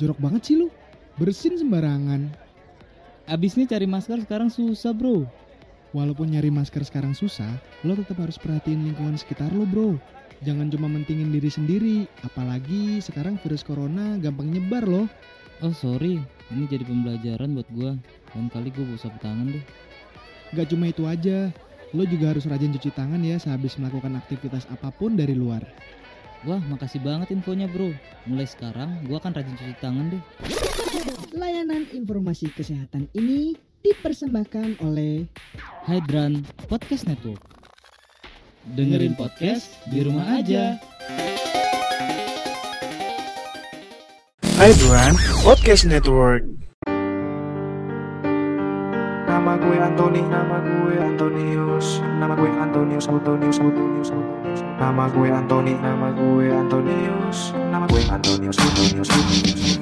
Jorok banget sih lu. Bersin sembarangan. Abisnya cari masker sekarang susah bro. Walaupun nyari masker sekarang susah, lo tetap harus perhatiin lingkungan sekitar lo bro. Jangan cuma mentingin diri sendiri, apalagi sekarang virus corona gampang nyebar loh. Oh sorry, ini jadi pembelajaran buat gua. Lain kali gua bawa sapu tangan deh. Gak cuma itu aja, lo juga harus rajin cuci tangan ya sehabis melakukan aktivitas apa pun dari luar. Wah makasih banget infonya bro. Mulai sekarang gua akan rajin cuci tangan deh. Layanan informasi kesehatan ini dipersembahkan oleh Hydran Podcast Network. Dengerin podcast di rumah aja. Hydran Podcast Network. Nama gue Anthony, nama gue Antonius, nama gue Antonius, Antonius, Antonius, Antonius. Nama gue Anthony, nama gue Antonius, nama gue Antonius, Antonius, Antonius.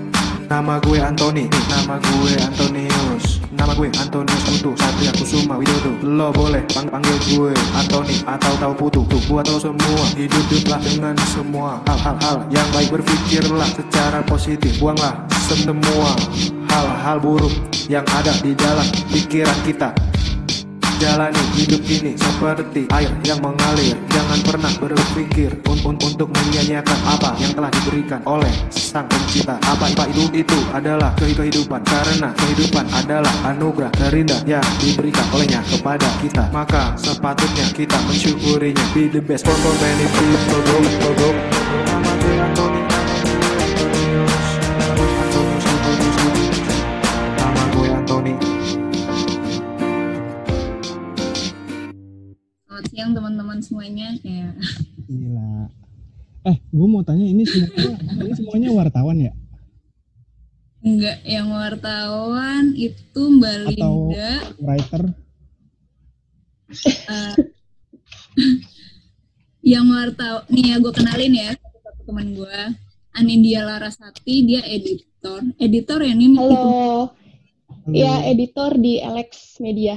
Nama gue Anthony, nama gue Antonius, nama gue Antonius untuk Satria Kusuma Widodo. Lo boleh pang panggil gue Anthony atau tahu putu. Tuh buat lo semua hiduplah dengan semua hal-hal yang baik berpikirlah secara positif. Buanglah semua hal-hal buruk yang ada di dalam pikiran kita. Jalani hidup ini seperti air yang mengalir. Jangan pernah berpikir un un untuk menyia-nyiakan apa yang telah diberikan oleh sang pencipta. Apa itu? Itu adalah kehi- kehidupan. Karena kehidupan adalah anugerah terindah yang diberikan olehnya kepada kita. Maka sepatutnya kita mensyukurinya. Be the best. For many people gue Anthony, siang teman-teman semuanya. Kayak Gila. Eh, gue mau tanya ini semuanya, ini semuanya wartawan ya? enggak yang wartawan itu Mbak Atau- Linda. Writer? eh, yang wartawan nih ya gue kenalin ya satu teman gue. Anindia Larasati dia editor. Editor ya itu. Halo, Halo. ya editor di Alex Media.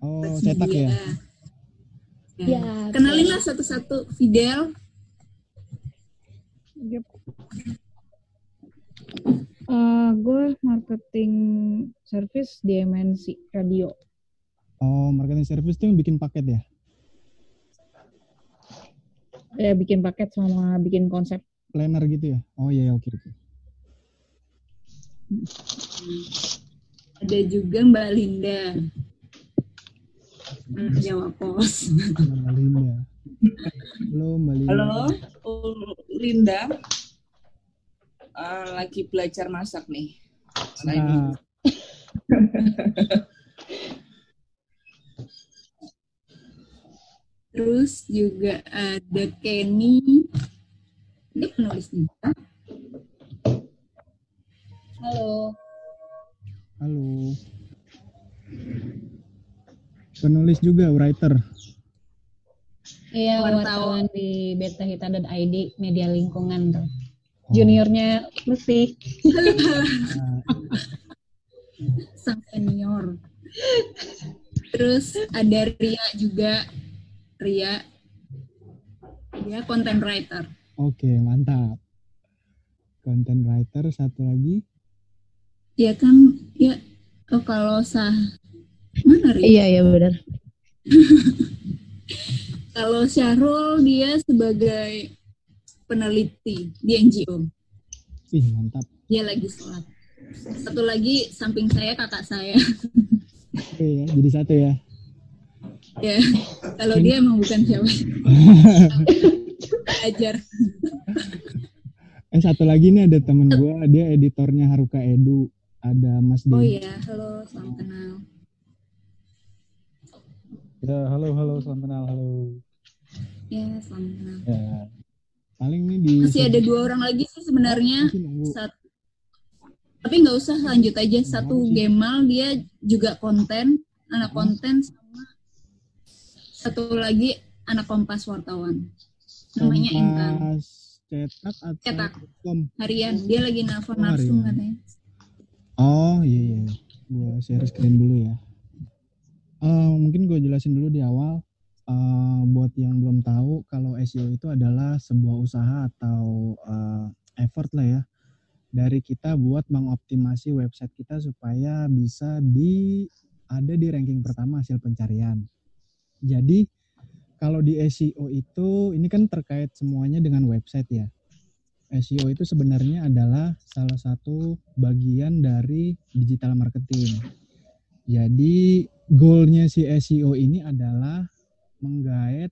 Oh, cetak ya? Ya. Ya, Kenalin lah satu-satu Fidel. Eh, gue marketing service di MNC Radio. Oh, marketing service tuh yang bikin paket ya? Ya bikin paket sama bikin konsep. Planner gitu ya? Oh iya, iya, oke oke. Ada juga Mbak Linda. Anak Jawa Pos. Mbak Linda. Halo Mbak Linda. Halo, Linda. Eh, lagi belajar masak nih. Selain Nah, Terus juga ada Kenny. Dia penulis juga. Halo. halo. Penulis juga, writer. Iya, Wartawan. di betahita.id media lingkungan tuh. Oh. Juniornya Lutfi. Nah, sang senior. Terus ada Ria juga. Ria. Dia content writer. Oke, mantap. Content writer satu lagi. Ya kan, ya oh, kalau sah mana Ria? Iya, iya benar. Kalau Syahrul dia sebagai peneliti di NGO. Ih, mantap. Dia lagi sholat. Satu lagi samping saya kakak saya. Oke ya, jadi satu ya. ya, kalau dia emang bukan siapa. Ajar. Eh satu lagi nih ada temen gue, dia editornya Haruka Edu. Ada Mas Oh iya, halo, salam kenal. Ya, halo, halo, salam kenal, halo. Ya, salam kenal. Ya. Paling nih di Masih ada dua orang lagi sih sebenarnya. Masih nunggu. Sat- tapi nggak usah lanjut aja. Satu Gemal dia juga konten, anak konten sama satu lagi anak kompas wartawan. Namanya Intan. Cetak atau Cetak. kom? Harian, dia lagi nelfon Oh, langsung katanya. Oh iya iya, gue share screen dulu ya. Eh, mungkin gue jelasin dulu di awal. Eh, buat yang belum tahu, kalau SEO itu adalah sebuah usaha atau eh, effort lah ya, dari kita buat mengoptimasi website kita supaya bisa di ada di ranking pertama hasil pencarian. Jadi kalau di SEO itu ini kan terkait semuanya dengan website ya. SEO itu sebenarnya adalah salah satu bagian dari digital marketing. Jadi goalnya si SEO ini adalah menggait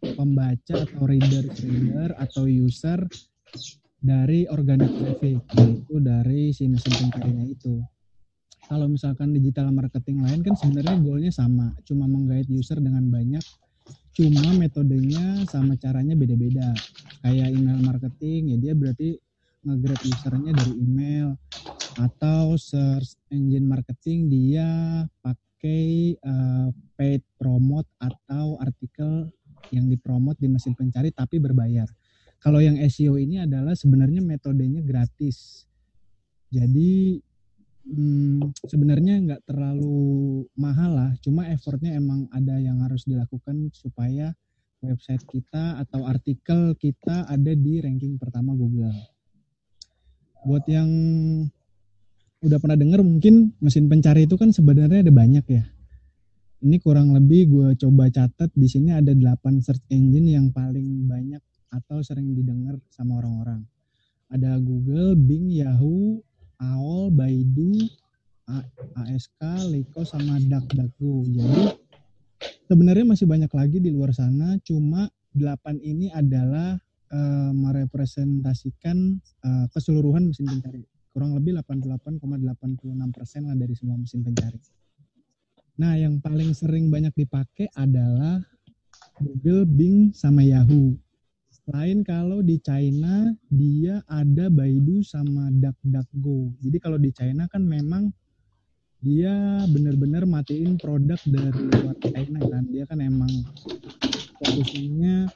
pembaca atau reader reader atau user dari organic traffic yaitu dari si mesin pencarinya itu. Kalau misalkan digital marketing lain kan sebenarnya goalnya sama, cuma menggait user dengan banyak cuma metodenya sama caranya beda-beda kayak email marketing ya dia berarti nge-grab usernya dari email atau search engine marketing dia pakai uh, paid promote atau artikel yang dipromot di mesin pencari tapi berbayar. Kalau yang SEO ini adalah sebenarnya metodenya gratis. Jadi hmm, sebenarnya nggak terlalu mahal lah, cuma effortnya emang ada yang harus dilakukan supaya website kita atau artikel kita ada di ranking pertama Google. Buat yang udah pernah denger mungkin mesin pencari itu kan sebenarnya ada banyak ya. Ini kurang lebih gue coba catat di sini ada 8 search engine yang paling banyak atau sering didengar sama orang-orang. Ada Google, Bing, Yahoo, AOL, Baidu, ASK, Liko sama DuckDuckGo. Jadi sebenarnya masih banyak lagi di luar sana, cuma delapan ini adalah uh, merepresentasikan uh, keseluruhan mesin pencari. Kurang lebih 88,86 persen lah dari semua mesin pencari. Nah, yang paling sering banyak dipakai adalah Google, Bing, sama Yahoo. Lain kalau di China dia ada Baidu sama DuckDuckGo. Jadi kalau di China kan memang dia benar-benar matiin produk dari luar China kan. Dia kan emang fokusnya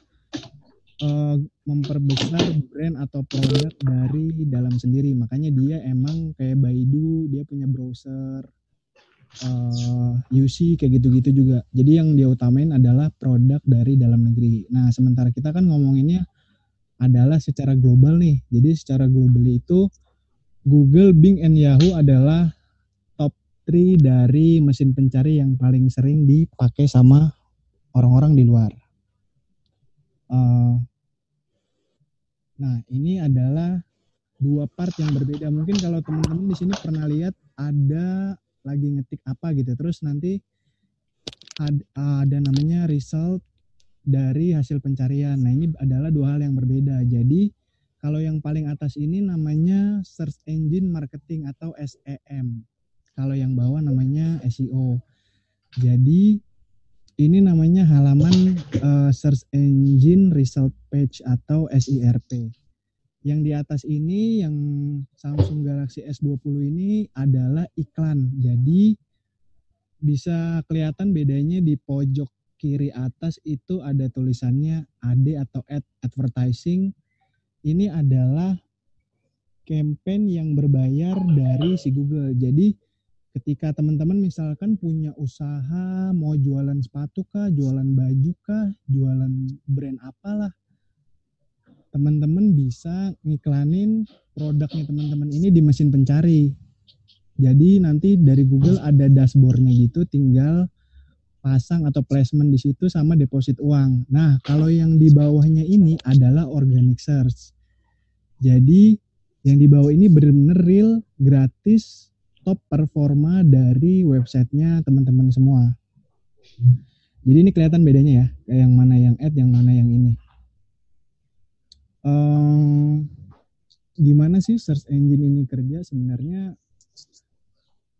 uh, memperbesar brand atau produk dari dalam sendiri. Makanya dia emang kayak Baidu, dia punya browser uh, UC kayak gitu-gitu juga. Jadi yang dia utamain adalah produk dari dalam negeri. Nah, sementara kita kan ngomonginnya adalah secara global nih. Jadi secara global itu Google, Bing, and Yahoo adalah top 3 dari mesin pencari yang paling sering dipakai sama orang-orang di luar. Uh, nah, ini adalah dua part yang berbeda. Mungkin kalau teman-teman di sini pernah lihat ada lagi ngetik apa gitu. Terus nanti ada, ada namanya result dari hasil pencarian. Nah ini adalah dua hal yang berbeda. Jadi kalau yang paling atas ini namanya search engine marketing atau SEM kalau yang bawah namanya SEO jadi ini namanya halaman uh, search engine result page atau SERP yang di atas ini yang Samsung Galaxy S20 ini adalah iklan. Jadi bisa kelihatan bedanya di pojok kiri atas itu ada tulisannya AD atau ad advertising. Ini adalah campaign yang berbayar dari si Google. Jadi ketika teman-teman misalkan punya usaha mau jualan sepatu kah, jualan baju kah, jualan brand apalah, teman-teman bisa ngiklanin produknya teman-teman ini di mesin pencari. Jadi nanti dari Google ada dashboardnya gitu, tinggal pasang atau placement di situ sama deposit uang. Nah, kalau yang di bawahnya ini adalah organic search. Jadi yang di bawah ini benar-benar real, gratis, top performa dari websitenya teman-teman semua. Jadi ini kelihatan bedanya ya, kayak yang mana yang ad, yang mana yang ini um, gimana sih search engine ini kerja sebenarnya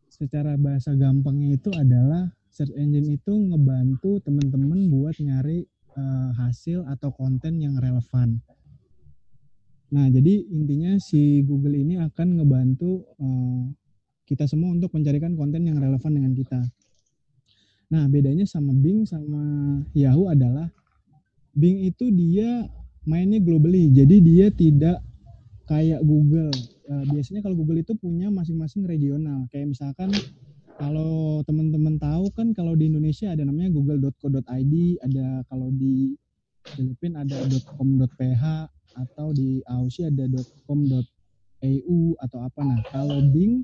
secara bahasa gampangnya itu adalah search engine itu ngebantu teman-teman buat nyari uh, hasil atau konten yang relevan. Nah, jadi intinya si Google ini akan ngebantu uh, kita semua untuk mencarikan konten yang relevan dengan kita. Nah, bedanya sama Bing sama Yahoo adalah Bing itu dia mainnya globally. Jadi dia tidak kayak Google. Uh, biasanya kalau Google itu punya masing-masing regional. Kayak misalkan kalau teman-teman tahu kan kalau di Indonesia ada namanya google.co.id, ada kalau di Filipina ada .com.ph atau di Aussie ada .com.au atau apa. Nah, kalau Bing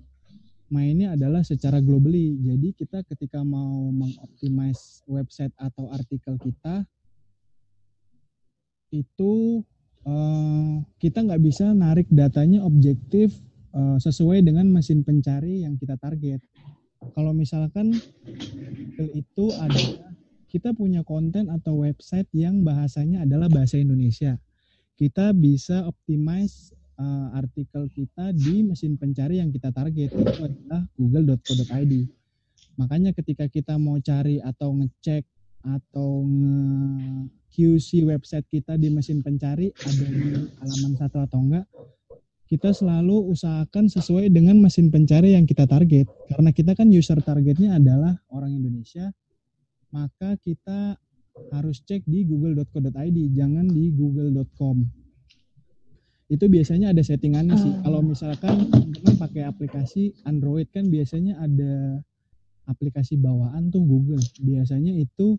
mainnya adalah secara globally. Jadi kita ketika mau mengoptimize website atau artikel kita itu uh, kita nggak bisa narik datanya objektif uh, sesuai dengan mesin pencari yang kita target. Kalau misalkan itu ada kita punya konten atau website yang bahasanya adalah bahasa Indonesia, kita bisa optimize uh, artikel kita di mesin pencari yang kita target itu adalah google.co.id. Makanya ketika kita mau cari atau ngecek atau nge QC website kita di mesin pencari ada di halaman satu atau enggak, kita selalu usahakan sesuai dengan mesin pencari yang kita target. Karena kita kan user targetnya adalah orang Indonesia, maka kita harus cek di google.co.id, jangan di google.com. Itu biasanya ada settingannya sih. Kalau misalkan teman pakai aplikasi Android kan biasanya ada aplikasi bawaan tuh Google. Biasanya itu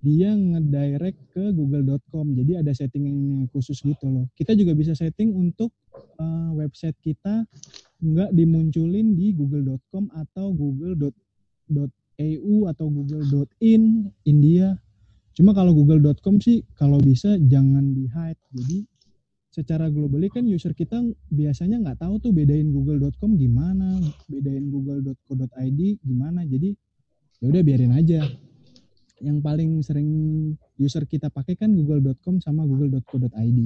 dia ngedirect ke google.com. Jadi ada setting khusus gitu loh. Kita juga bisa setting untuk uh, website kita nggak dimunculin di google.com atau google.eu atau google.in India. Cuma kalau google.com sih kalau bisa jangan di hide. Jadi secara globally kan user kita biasanya nggak tahu tuh bedain google.com gimana, bedain google.co.id gimana. Jadi ya udah biarin aja yang paling sering user kita pakai kan google.com sama google.co.id.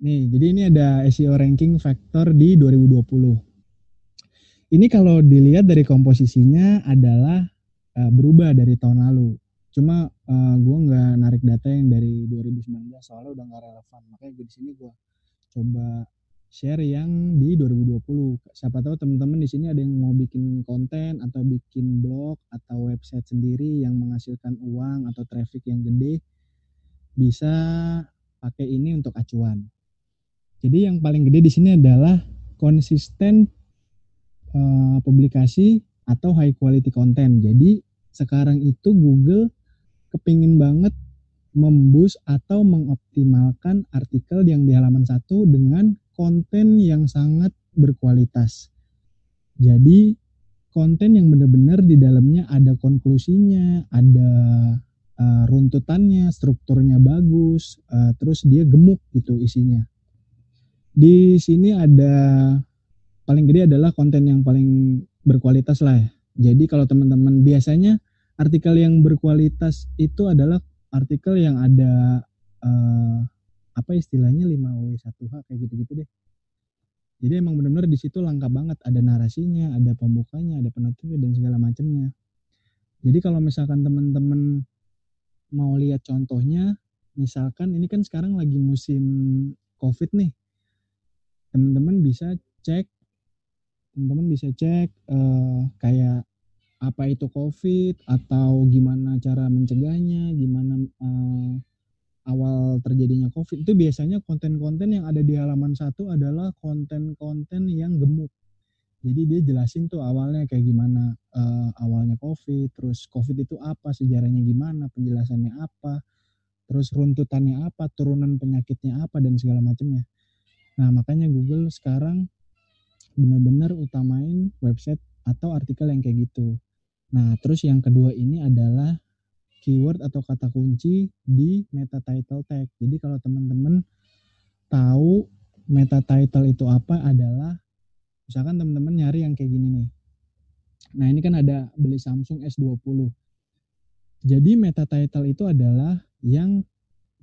Nih, jadi ini ada SEO ranking factor di 2020. Ini kalau dilihat dari komposisinya adalah uh, berubah dari tahun lalu. Cuma uh, eh, gue nggak narik data yang dari 2019 soalnya udah nggak relevan. Makanya gue di sini gue coba share yang di 2020. Siapa tahu teman-teman di sini ada yang mau bikin konten atau bikin blog atau website sendiri yang menghasilkan uang atau traffic yang gede bisa pakai ini untuk acuan. Jadi yang paling gede di sini adalah konsisten uh, publikasi atau high quality content. Jadi sekarang itu Google kepingin banget membus atau mengoptimalkan artikel yang di halaman satu dengan konten yang sangat berkualitas. Jadi konten yang benar-benar di dalamnya ada konklusinya, ada uh, runtutannya, strukturnya bagus, uh, terus dia gemuk gitu isinya. Di sini ada paling gede adalah konten yang paling berkualitas lah ya. Jadi kalau teman-teman biasanya artikel yang berkualitas itu adalah artikel yang ada uh, apa istilahnya 5W1H kayak gitu-gitu deh. Jadi emang benar-benar di situ lengkap banget ada narasinya, ada pembukanya, ada penutupnya dan segala macamnya. Jadi kalau misalkan teman-teman mau lihat contohnya, misalkan ini kan sekarang lagi musim Covid nih. Teman-teman bisa cek teman-teman bisa cek uh, kayak apa itu COVID atau gimana cara mencegahnya, gimana uh, awal terjadinya COVID itu biasanya konten-konten yang ada di halaman satu adalah konten-konten yang gemuk. Jadi dia jelasin tuh awalnya kayak gimana uh, awalnya COVID, terus COVID itu apa, sejarahnya gimana, penjelasannya apa, terus runtutannya apa, turunan penyakitnya apa dan segala macamnya. Nah makanya Google sekarang benar-benar utamain website atau artikel yang kayak gitu. Nah terus yang kedua ini adalah keyword atau kata kunci di meta title tag. Jadi kalau teman-teman tahu meta title itu apa adalah misalkan teman-teman nyari yang kayak gini nih. Nah, ini kan ada beli Samsung S20. Jadi meta title itu adalah yang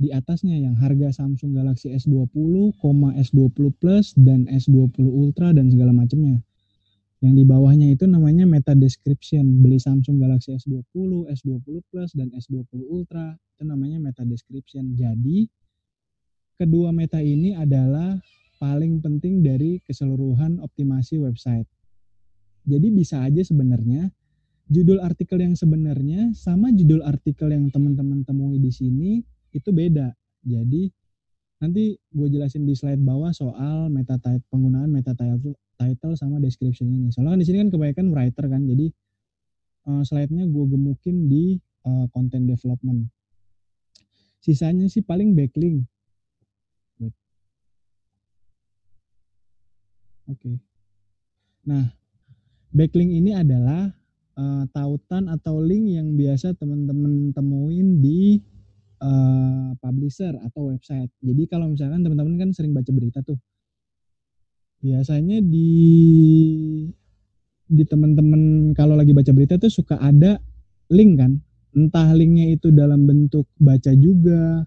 di atasnya yang harga Samsung Galaxy S20, S20 Plus dan S20 Ultra dan segala macamnya. Yang di bawahnya itu namanya meta description. Beli Samsung Galaxy S20, S20 Plus, dan S20 Ultra. Itu namanya meta description. Jadi, kedua meta ini adalah paling penting dari keseluruhan optimasi website. Jadi bisa aja sebenarnya judul artikel yang sebenarnya sama judul artikel yang teman-teman temui di sini itu beda. Jadi nanti gue jelasin di slide bawah soal meta type penggunaan meta title title sama description ini. Soalnya kan di sini kan kebanyakan writer kan, jadi uh, slide-nya gue gemukin di uh, content development. Sisanya sih paling backlink. Oke. Nah, backlink ini adalah eh, tautan atau link yang biasa teman-teman temuin di eh, publisher atau website. Jadi kalau misalkan teman-teman kan sering baca berita tuh, biasanya di di teman-teman kalau lagi baca berita tuh suka ada link kan, entah linknya itu dalam bentuk baca juga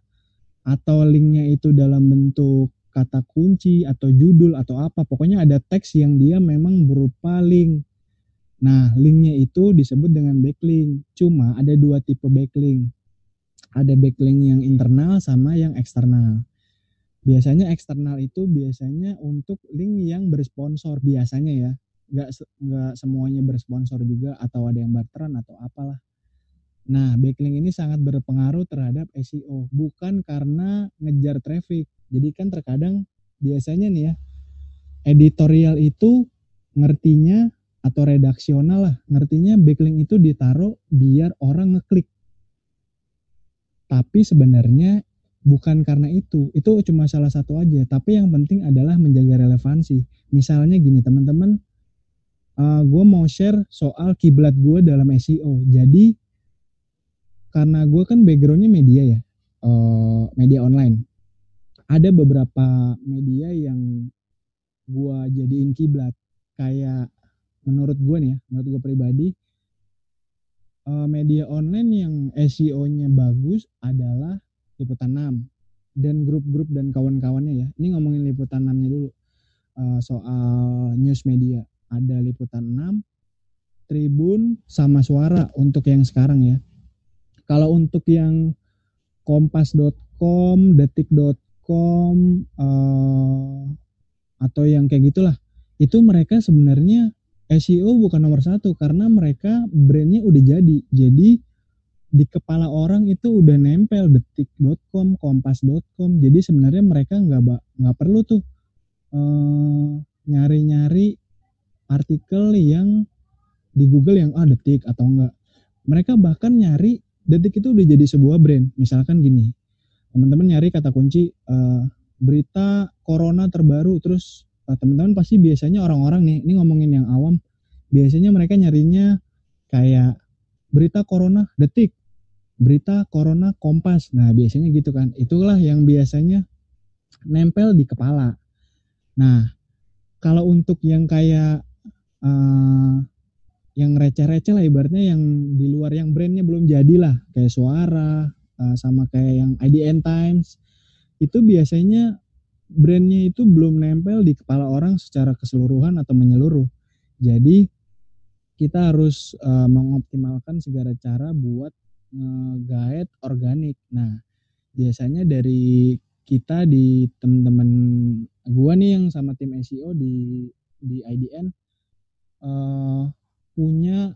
atau linknya itu dalam bentuk kata kunci atau judul atau apa. Pokoknya ada teks yang dia memang berupa link. Nah linknya itu disebut dengan backlink. Cuma ada dua tipe backlink. Ada backlink yang internal sama yang eksternal biasanya eksternal itu biasanya untuk link yang bersponsor biasanya ya nggak nggak semuanya bersponsor juga atau ada yang barteran atau apalah Nah, backlink ini sangat berpengaruh terhadap SEO, bukan karena ngejar traffic. Jadi kan terkadang biasanya nih ya, editorial itu ngertinya atau redaksional lah, ngertinya backlink itu ditaruh biar orang ngeklik. Tapi sebenarnya bukan karena itu, itu cuma salah satu aja. Tapi yang penting adalah menjaga relevansi. Misalnya gini teman-teman, uh, gue mau share soal kiblat gue dalam SEO. Jadi karena gue kan backgroundnya media ya, uh, media online. Ada beberapa media yang gue jadiin kiblat. Kayak menurut gue nih ya, menurut gue pribadi, uh, media online yang SEO-nya bagus adalah Liputan 6 dan grup-grup dan kawan-kawannya ya. Ini ngomongin Liputan 6-nya dulu. Uh, soal news media. Ada Liputan 6, Tribun, sama Suara untuk yang sekarang ya kalau untuk yang kompas.com, detik.com uh, atau yang kayak gitulah, itu mereka sebenarnya SEO bukan nomor satu karena mereka brandnya udah jadi. Jadi di kepala orang itu udah nempel detik.com, kompas.com. Jadi sebenarnya mereka nggak nggak perlu tuh uh, nyari-nyari artikel yang di Google yang ah detik atau enggak. Mereka bahkan nyari detik itu udah jadi sebuah brand misalkan gini teman-teman nyari kata kunci uh, berita corona terbaru terus uh, teman-teman pasti biasanya orang-orang nih ini ngomongin yang awam biasanya mereka nyarinya kayak berita corona detik berita corona kompas. Nah biasanya gitu kan. Itulah yang biasanya nempel di kepala. Nah kalau untuk yang kayak uh, yang receh-receh lah ibaratnya yang di luar yang brandnya belum jadi lah kayak suara uh, sama kayak yang IDN Times. Itu biasanya brandnya itu belum nempel di kepala orang secara keseluruhan atau menyeluruh. Jadi kita harus uh, mengoptimalkan segala cara buat nge organik nah biasanya dari kita di teman-teman gua nih yang sama tim SEO di di IDN uh, punya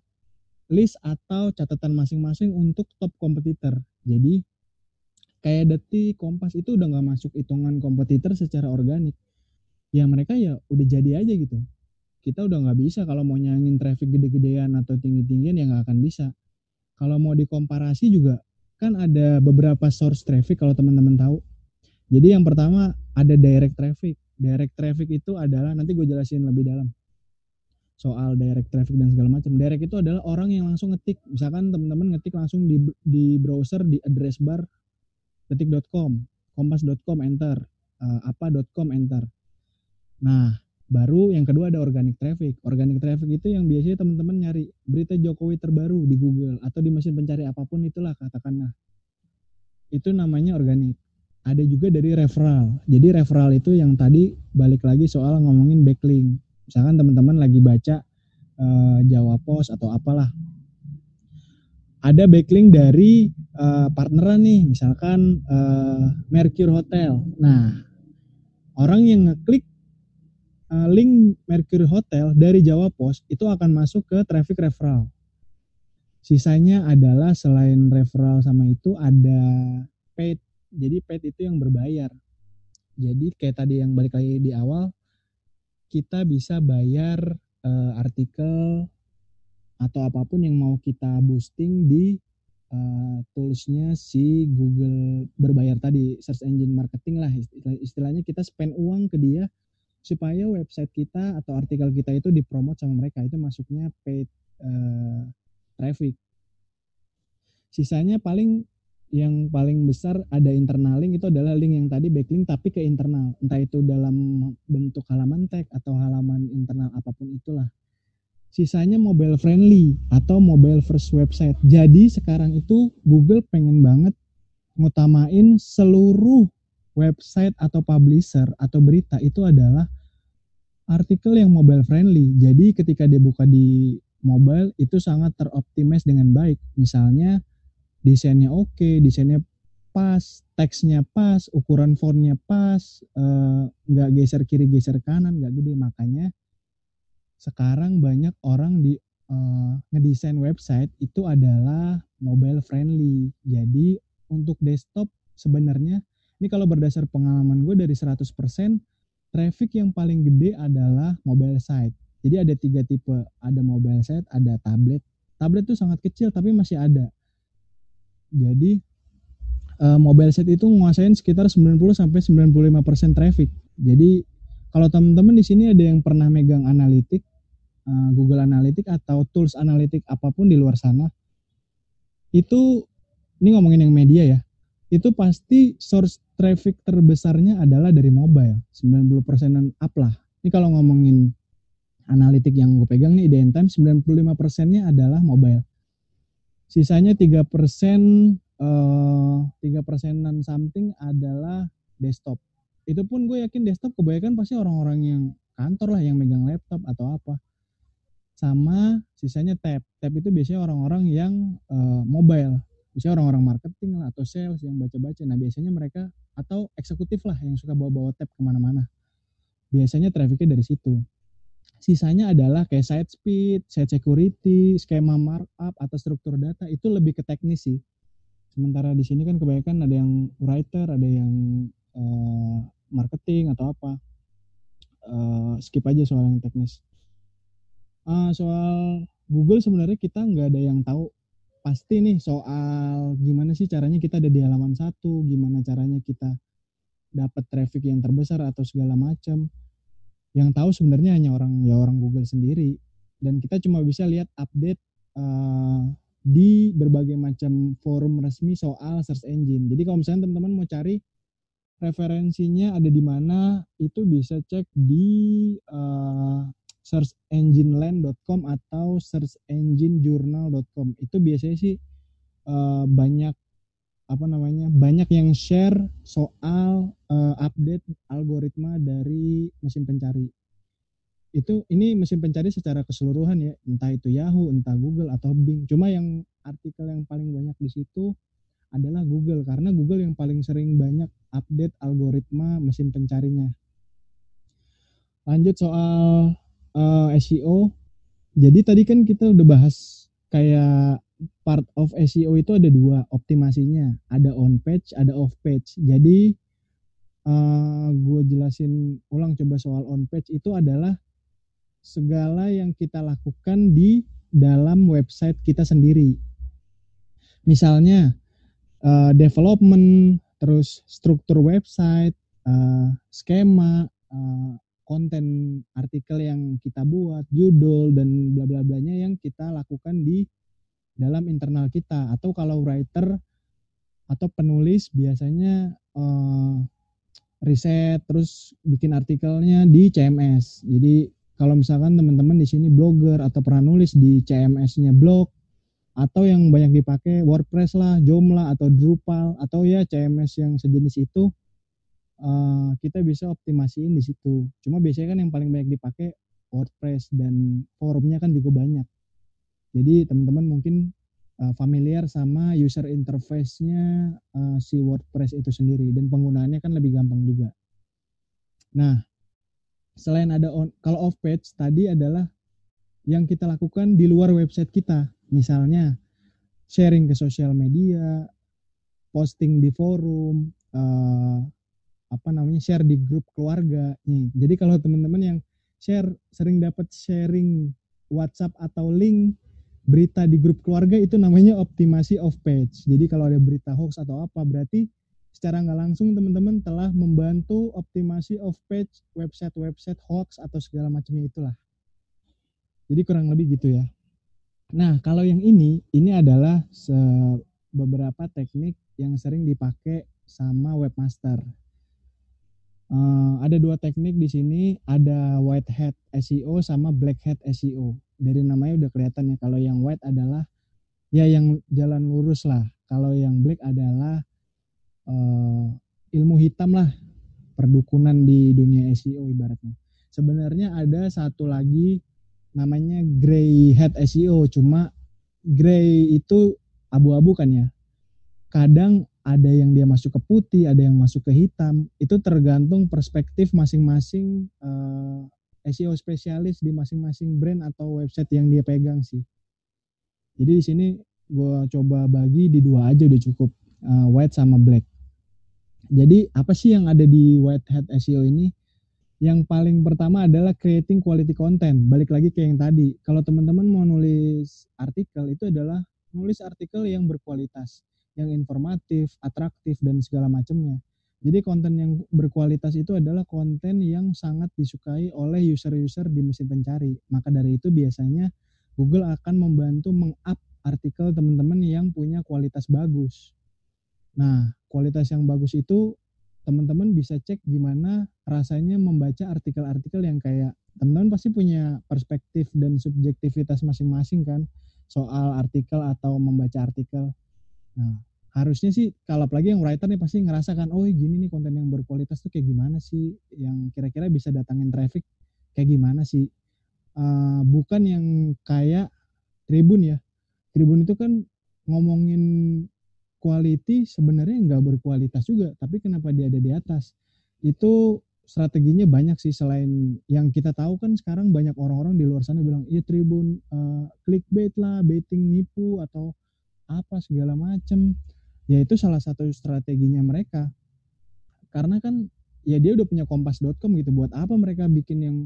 list atau catatan masing-masing untuk top kompetitor. Jadi kayak Detik, Kompas itu udah nggak masuk hitungan kompetitor secara organik. Ya mereka ya udah jadi aja gitu. Kita udah nggak bisa kalau mau nyangin traffic gede-gedean atau tinggi-tinggian ya nggak akan bisa. Kalau mau dikomparasi juga kan ada beberapa source traffic kalau teman-teman tahu. Jadi yang pertama ada direct traffic. Direct traffic itu adalah nanti gue jelasin lebih dalam soal direct traffic dan segala macam. Direct itu adalah orang yang langsung ngetik, misalkan teman-teman ngetik langsung di di browser di address bar detik.com, kompas.com enter, uh, apa.com enter. Nah, baru yang kedua ada organic traffic. Organic traffic itu yang biasanya teman-teman nyari berita Jokowi terbaru di Google atau di mesin pencari apa pun itulah katakanlah. Itu namanya organic. Ada juga dari referral. Jadi referral itu yang tadi balik lagi soal ngomongin backlink misalkan teman-teman lagi baca uh, Jawa Pos atau apalah ada backlink dari uh, partneran nih misalkan uh, Mercure Hotel nah orang yang ngeklik uh, link Mercure Hotel dari Jawa Pos itu akan masuk ke traffic referral. Sisanya adalah selain referral sama itu ada paid. Jadi paid itu yang berbayar. Jadi kayak tadi yang balik lagi di awal kita bisa bayar uh, artikel atau apa pun yang mau kita boosting di uh, toolsnya si Google berbayar tadi search engine marketing lah istilahnya kita spend uang ke dia supaya website kita atau artikel kita itu dipromot sama mereka. Itu masuknya paid eh, traffic. Sisanya paling yang paling besar ada internal link itu adalah link yang tadi backlink tapi ke internal. Entah itu dalam bentuk halaman tag atau halaman internal apa pun itulah. Sisanya mobile friendly atau mobile first website. Jadi sekarang itu Google pengen banget ngutamain seluruh website atau publisher atau berita itu adalah artikel yang mobile friendly jadi ketika dia buka di mobile itu sangat teroptimize dengan baik misalnya desainnya oke, desainnya pas, teksnya pas, ukuran fontnya pas, eh, nggak geser kiri geser kanan, nggak gede. Makanya sekarang banyak orang di eh, ngedesain website itu adalah mobile friendly. Jadi untuk desktop sebenarnya ini kalau berdasar pengalaman gue dari 100% traffic yang paling gede adalah mobile site. Jadi ada tiga tipe, ada mobile site, ada tablet. Tablet itu sangat kecil tapi masih ada jadi uh, mobile set itu menguasain sekitar 90 sampai 95% traffic. Jadi kalau teman-teman di sini ada yang pernah megang analitik uh, Google Analytics atau tools analitik apa pun di luar sana, itu ini ngomongin yang media ya, itu pasti source traffic terbesarnya adalah dari mobile, 90 persenan up lah. Ini kalau ngomongin analitik yang gue pegang nih, IDN Time, 95 persennya adalah mobile. Sisanya tiga persen eh, tiga persenan something adalah desktop. Itu pun gue yakin desktop kebanyakan pasti orang-orang yang kantor lah yang megang laptop atau apa. Sama sisanya tab. Tab itu biasanya orang-orang yang uh, mobile. Biasanya orang-orang marketing lah atau sales yang baca-baca. Nah biasanya mereka atau eksekutif lah yang suka bawa-bawa tab ke mana-mana biasanya trafficnya dari situ sisanya adalah kayak site speed, site security, skema markup atau struktur data itu lebih ke teknis sih. Sementara di sini kan kebanyakan ada yang writer, ada yang uh, marketing atau apa. Uh, skip aja soal yang teknis. Uh, soal Google sebenarnya kita nggak ada yang tahu pasti nih soal gimana sih caranya kita ada di halaman satu, gimana caranya kita dapat traffic yang terbesar atau segala macam yang tahu sebenarnya hanya orang ya orang Google sendiri dan kita cuma bisa lihat update uh, di berbagai macam forum resmi soal search engine. Jadi kalau misalnya teman-teman mau cari referensinya ada di mana itu bisa cek di uh, searchengineland.com atau searchenginejournal.com. Itu biasanya sih uh, banyak apa namanya banyak yang share soal uh, update algoritma dari mesin pencari. Itu ini mesin pencari secara keseluruhan ya. Entah itu Yahoo entah Google atau Bing. Cuma yang artikel yang paling banyak di situ adalah Google. Karena Google yang paling sering banyak update algoritma mesin pencarinya. Lanjut soal uh, eh, SEO jadi tadi kan kita udah bahas kayak part of SEO itu ada dua optimasinya, ada on page, ada off page. Jadi uh, eh, gue jelasin ulang coba soal on page itu adalah segala yang kita lakukan di dalam website kita sendiri. Misalnya uh, development, terus struktur website, uh, skema, uh, konten artikel yang kita buat, judul dan bla bla blanya yang kita lakukan di dalam internal kita atau kalau writer atau penulis biasanya uh, riset terus bikin artikelnya di CMS. Jadi kalau misalkan teman-teman di sini blogger atau pernah nulis di CMS-nya blog atau yang banyak dipakai WordPress lah, Joomla atau Drupal atau ya CMS yang sejenis itu uh, kita bisa optimasiin di situ. Cuma biasanya kan yang paling banyak dipakai WordPress dan forumnya kan juga banyak. Jadi teman-teman mungkin uh, familiar sama user interface-nya uh, si WordPress itu sendiri dan penggunaannya kan lebih gampang juga. Nah, selain ada on, kalau off page tadi adalah yang kita lakukan di luar website kita. Misalnya sharing ke sosial media, posting di forum, apa namanya share di grup keluarga. Nih, jadi kalau teman-teman yang share sering dapat sharing WhatsApp atau link berita di grup keluarga itu namanya optimasi off page. Jadi kalau ada berita hoax atau apa berarti secara nggak langsung teman-teman telah membantu optimasi of page website-website hoax atau segala macamnya itulah. Jadi kurang lebih gitu ya. Nah, kalau yang ini, ini adalah beberapa teknik yang sering dipakai sama webmaster. Eh, ada dua teknik di sini, ada white hat SEO sama black hat SEO. Dari namanya udah kelihatan ya, kalau yang white adalah ya yang jalan lurus lah. Kalau yang black adalah eh, ilmu hitam lah, perdukunan di dunia SEO ibaratnya. Sebenarnya ada satu lagi namanya gray hat SEO, cuma gray itu abu-abu kan ya. Kadang ada yang dia masuk ke putih, ada yang masuk ke hitam. Itu tergantung perspektif masing-masing eh, SEO spesialis di masing-masing brand atau website yang dia pegang sih. Jadi di sini gue coba bagi di dua aja udah cukup eh, white sama black. Jadi apa sih yang ada di white hat SEO ini? Yang paling pertama adalah creating quality content. Balik lagi ke yang tadi. Kalau teman-teman mau nulis artikel itu adalah nulis artikel yang berkualitas yang informatif, atraktif dan segala macamnya. Jadi konten yang berkualitas itu adalah konten yang sangat disukai oleh user-user di mesin pencari. Maka dari itu biasanya Google akan membantu meng-up artikel teman-teman yang punya kualitas bagus. Nah, kualitas yang bagus itu teman-teman bisa cek gimana rasanya membaca artikel-artikel yang kayak teman-teman pasti punya perspektif dan subjektivitas masing-masing kan soal artikel atau membaca artikel. Nah, harusnya sih kalau apalagi yang writer nih pasti ngerasakan oh gini nih konten yang berkualitas tuh kayak gimana sih? Yang kira-kira bisa datangin traffic kayak gimana sih? Uh, bukan yang kayak Tribun ya. Tribun itu kan ngomongin quality sebenarnya nggak berkualitas juga tapi kenapa dia ada di atas? Itu strateginya banyak sih selain yang kita tahu kan sekarang banyak orang-orang di luar sana bilang iya Tribun uh, clickbait lah baiting nipu atau apa segala macem ya itu salah satu strateginya mereka. Karena kan ya dia udah punya kompas.com gitu buat apa mereka bikin yang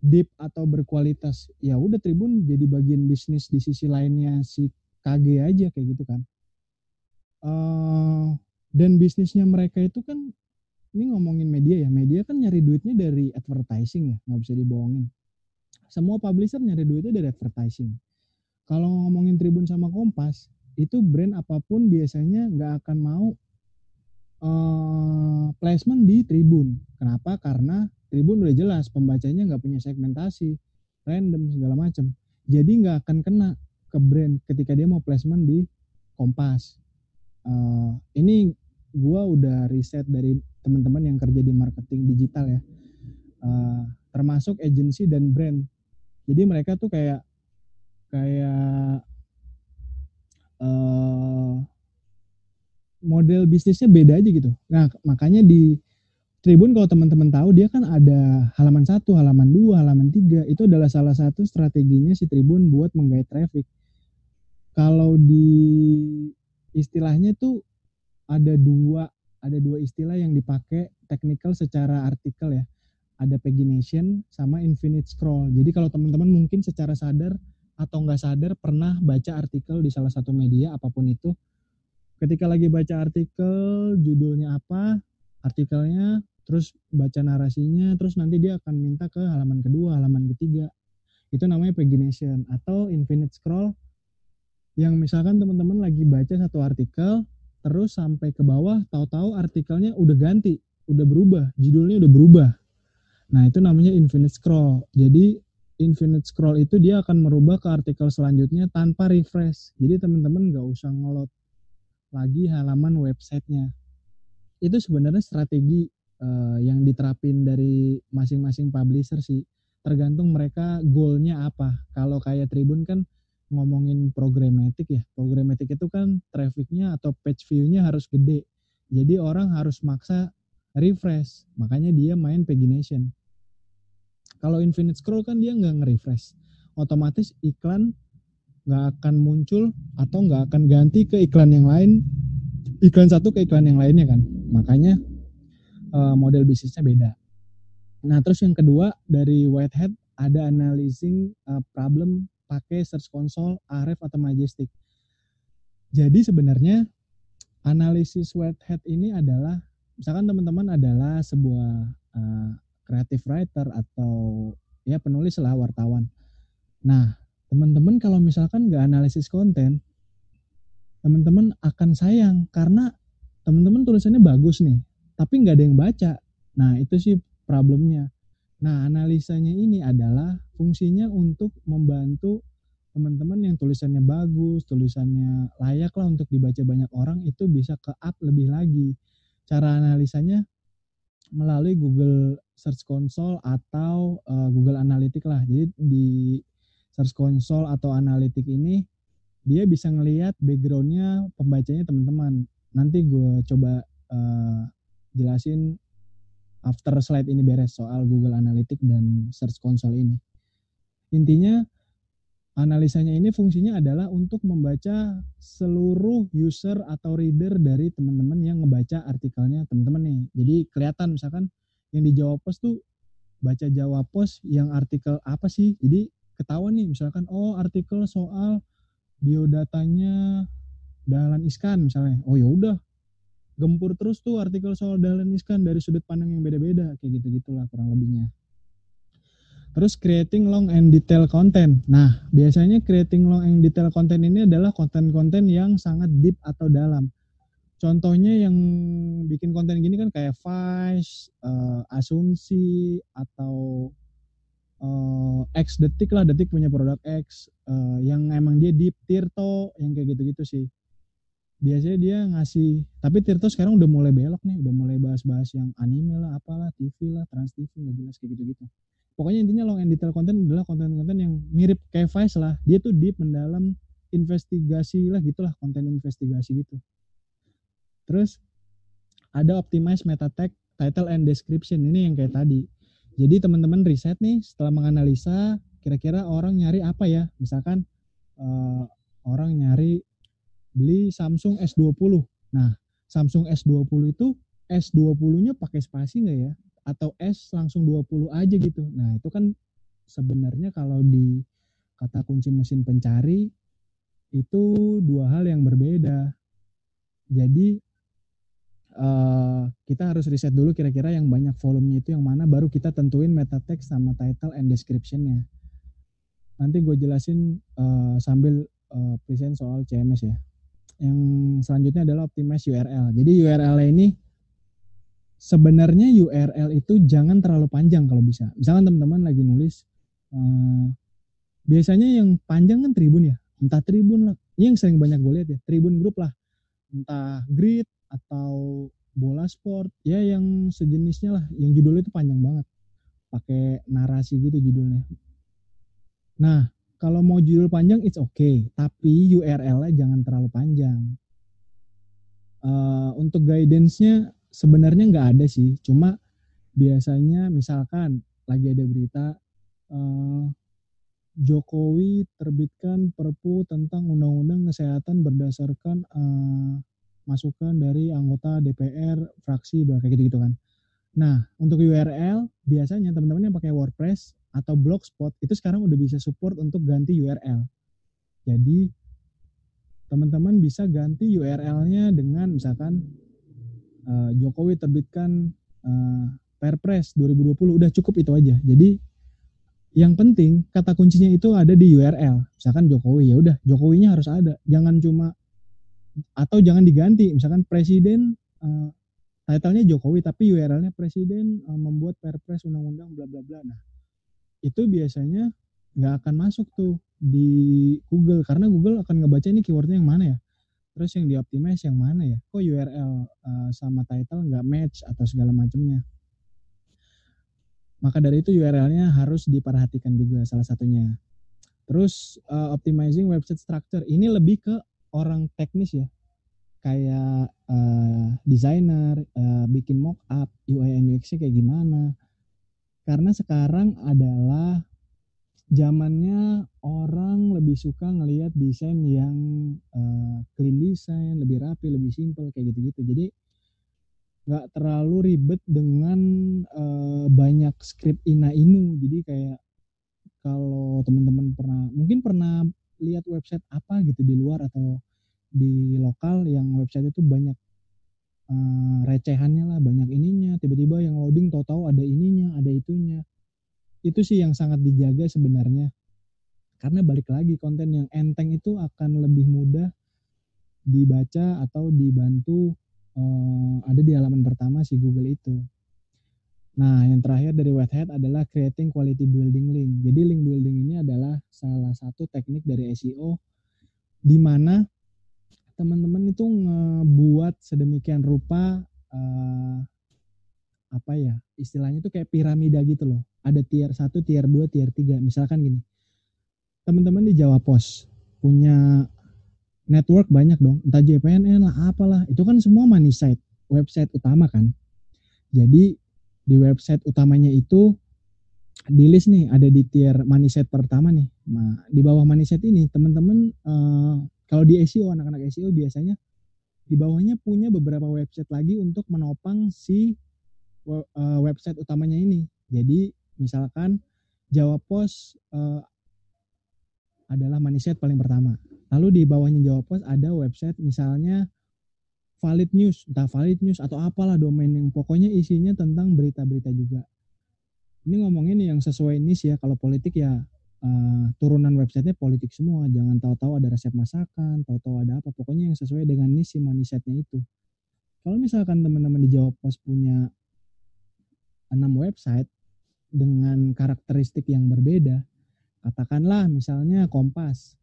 deep atau berkualitas? Ya udah Tribun jadi bagian bisnis di sisi lainnya si KG aja kayak gitu kan. Uh, dan bisnisnya mereka itu kan ini ngomongin media ya media kan nyari duitnya dari advertising ya nggak bisa dibohongin. Semua publisher nyari duitnya dari advertising. Kalau ngomongin Tribun sama Kompas itu brand apa pun biasanya nggak akan mau uh, placement di Tribun. Kenapa? Karena Tribun udah jelas pembacanya nggak punya segmentasi, random segala macam. Jadi nggak akan kena ke brand ketika dia mau placement di Kompas. Uh, ini gua udah riset dari teman-teman yang kerja di marketing digital ya, uh, termasuk agency dan brand. Jadi mereka tuh kayak kayak uh, model bisnisnya beda aja gitu. Nah, makanya di Tribun kalau teman-teman tahu dia kan ada halaman satu, halaman dua, halaman tiga. Itu adalah salah satu strateginya si Tribun buat menggait traffic. Kalau di istilahnya tuh ada dua ada dua istilah yang dipakai technical secara artikel ya. Ada pagination sama infinite scroll. Jadi kalau teman-teman mungkin secara sadar atau nggak sadar pernah baca artikel di salah satu media apa pun itu. Ketika lagi baca artikel judulnya apa artikelnya terus baca narasinya terus nanti dia akan minta ke halaman kedua halaman ketiga. Itu namanya pagination atau infinite scroll. Yang misalkan teman-teman lagi baca satu artikel terus sampai ke bawah tahu-tahu artikelnya udah ganti udah berubah judulnya udah berubah. Nah itu namanya infinite scroll. Jadi infinite scroll itu dia akan merubah ke artikel selanjutnya tanpa refresh. Jadi teman-teman nggak usah ngelot lagi halaman websitenya. Itu sebenarnya strategi uh, yang diterapin dari masing-masing publisher sih. Tergantung mereka goalnya apa. Kalau kayak Tribun kan ngomongin programmatic ya. Programmatic itu kan trafficnya atau page view-nya harus gede. Jadi orang harus maksa refresh. Makanya dia main pagination kalau infinite scroll kan dia nggak nge-refresh. Otomatis iklan nggak akan muncul atau nggak akan ganti ke iklan yang lain. Iklan satu ke iklan yang lainnya kan. Makanya uh, model bisnisnya beda. Nah terus yang kedua dari Whitehead ada analyzing uh, problem pakai Search Console, Ahref atau Majestic. Jadi sebenarnya analisis whitehead ini adalah misalkan teman-teman adalah sebuah uh, creative writer atau ya penulis lah wartawan. Nah, teman-teman kalau misalkan nggak analisis konten, teman-teman akan sayang karena teman-teman tulisannya bagus nih, tapi nggak ada yang baca. Nah, itu sih problemnya. Nah, analisanya ini adalah fungsinya untuk membantu teman-teman yang tulisannya bagus, tulisannya layak lah untuk dibaca banyak orang itu bisa ke up lebih lagi. Cara analisanya melalui Google Search Console atau uh, Google Analytics lah. Jadi di Search Console atau Analytics ini dia bisa ngelihat backgroundnya pembacanya teman-teman. Nanti gue coba uh, jelasin after slide ini beres soal Google Analytics dan Search Console ini. Intinya Analisanya ini fungsinya adalah untuk membaca seluruh user atau reader dari teman-teman yang ngebaca artikelnya teman-teman nih. Jadi kelihatan misalkan yang dijawab post tuh baca jawab post yang artikel apa sih. Jadi ketahuan nih misalkan oh artikel soal biodatanya Dahlan Iskan misalnya. Oh ya udah gempur terus tuh artikel soal Dahlan Iskan dari sudut pandang yang beda-beda kayak gitu-gitulah kurang lebihnya. Terus creating long and detail content. Nah, biasanya creating long and detail content ini adalah konten-konten yang sangat deep atau dalam. Contohnya yang bikin konten gini kan kayak Vice, uh, Asumsi, atau uh, X Detik lah, Detik punya produk X, uh, yang emang dia deep, Tirto, yang kayak gitu-gitu sih. Biasanya dia ngasih, tapi Tirto sekarang udah mulai belok nih, udah mulai bahas-bahas yang anime lah, apalah, TV lah, Trans TV, nggak jelas kayak gitu-gitu. Pokoknya intinya long and detail content adalah konten-konten yang mirip kayak Vice lah. Dia tuh deep mendalam investigasi lah gitulah konten investigasi gitu terus ada optimize meta tag title and description. Ini yang kayak tadi. Jadi teman-teman riset nih setelah menganalisa kira-kira orang nyari apa ya? Misalkan uh, orang nyari beli Samsung S20 nah Samsung S20 itu S20 nya pakai spasi nggak ya? Atau S langsung 20 aja gitu. Nah, itu kan sebenarnya kalau di kata kunci mesin pencari itu dua hal yang berbeda. Jadi uh, kita harus riset dulu kira-kira yang banyak volumenya itu yang mana baru kita tentuin meta text sama title and descriptionnya. Nanti gue jelasin uh, sambil uh, present soal CMS ya. Yang selanjutnya adalah optimize URL. Jadi URL ini sebenarnya URL itu jangan terlalu panjang kalau bisa. Misalkan teman-teman lagi nulis, uh, biasanya yang panjang kan Tribun ya, entah Tribun lah. Ini yang sering banyak gue lihat ya, Tribun Group lah, entah Grid atau Bola Sport, ya yang sejenisnya lah, yang judulnya itu panjang banget, pakai narasi gitu judulnya. Nah, kalau mau judul panjang it's okay, tapi URL-nya jangan terlalu panjang. Uh, untuk guidance-nya sebenarnya nggak ada sih cuma biasanya misalkan lagi ada berita uh, Jokowi terbitkan Perpu tentang Undang-Undang Kesehatan berdasarkan uh, masukan dari anggota DPR fraksi kayak gitu-gitu kan. Nah, untuk URL biasanya teman-teman yang pakai WordPress atau Blogspot itu sekarang udah bisa support untuk ganti URL. Jadi teman-teman bisa ganti URL-nya dengan misalkan uh, Jokowi terbitkan uh, Perpres 2020 udah cukup itu aja. Jadi yang penting kata kuncinya itu ada di URL. Misalkan Jokowi ya udah Jokowinya harus ada. Jangan cuma atau jangan diganti. Misalkan presiden uh, titlenya Jokowi tapi URL-nya presiden uh, membuat Perpres undang-undang bla bla bla. Nah, itu biasanya nggak akan masuk tuh di Google karena Google akan ngebaca ini keywordnya yang mana ya terus yang dioptimize yang mana ya kok URL uh, sama title nggak match atau segala macamnya maka dari itu URL-nya harus diperhatikan juga salah satunya terus uh, optimizing website structure ini lebih ke orang teknis ya kayak uh, desainer uh, bikin mockup UI and UX-nya kayak gimana karena sekarang adalah zamannya orang lebih suka ngelihat desain yang uh, clean design, lebih rapi, lebih simple kayak gitu-gitu. Jadi nggak terlalu ribet dengan uh, banyak script ina inu. Jadi kayak kalau teman-teman pernah mungkin pernah lihat website apa gitu di luar atau di lokal yang website itu banyak eh, recehannya lah banyak ininya. Tiba-tiba yang loading tahu-tahu ada ininya ada itunya. Itu sih yang sangat dijaga sebenarnya. Karena balik lagi konten yang enteng itu akan lebih mudah dibaca atau dibantu eh, ada di halaman pertama si Google itu Nah, yang terakhir dari Whitehead adalah creating quality building link. Jadi link building ini adalah salah satu teknik dari SEO di mana teman-teman itu ngebuat sedemikian rupa eh, apa ya? Istilahnya itu kayak piramida gitu loh. Ada tier 1, tier 2, tier 3. Misalkan gini. Teman-teman di Jawa Pos punya network banyak dong. Entah JPNN lah apalah. Itu kan semua money site, website utama kan. Jadi di website utamanya itu di list nih ada di tier money set pertama nih. Nah, di bawah money set ini teman-teman uh, kalau di SEO anak-anak SEO biasanya di bawahnya punya beberapa website lagi untuk menopang si uh, website utamanya ini. Jadi misalkan Jawa Pos uh, adalah money set paling pertama. Lalu di bawahnya Jawa Pos ada website misalnya valid news, entah valid news atau apalah domain yang pokoknya isinya tentang berita-berita juga. Ini ngomongin yang sesuai niche ya. Kalau politik ya uh, turunan websitenya politik semua. Jangan tahu-tahu ada resep masakan, tahu-tahu ada apa. Pokoknya yang sesuai dengan niche si manisetnya itu. Kalau misalkan teman-teman di Jawa punya enam website dengan karakteristik yang berbeda, katakanlah misalnya Kompas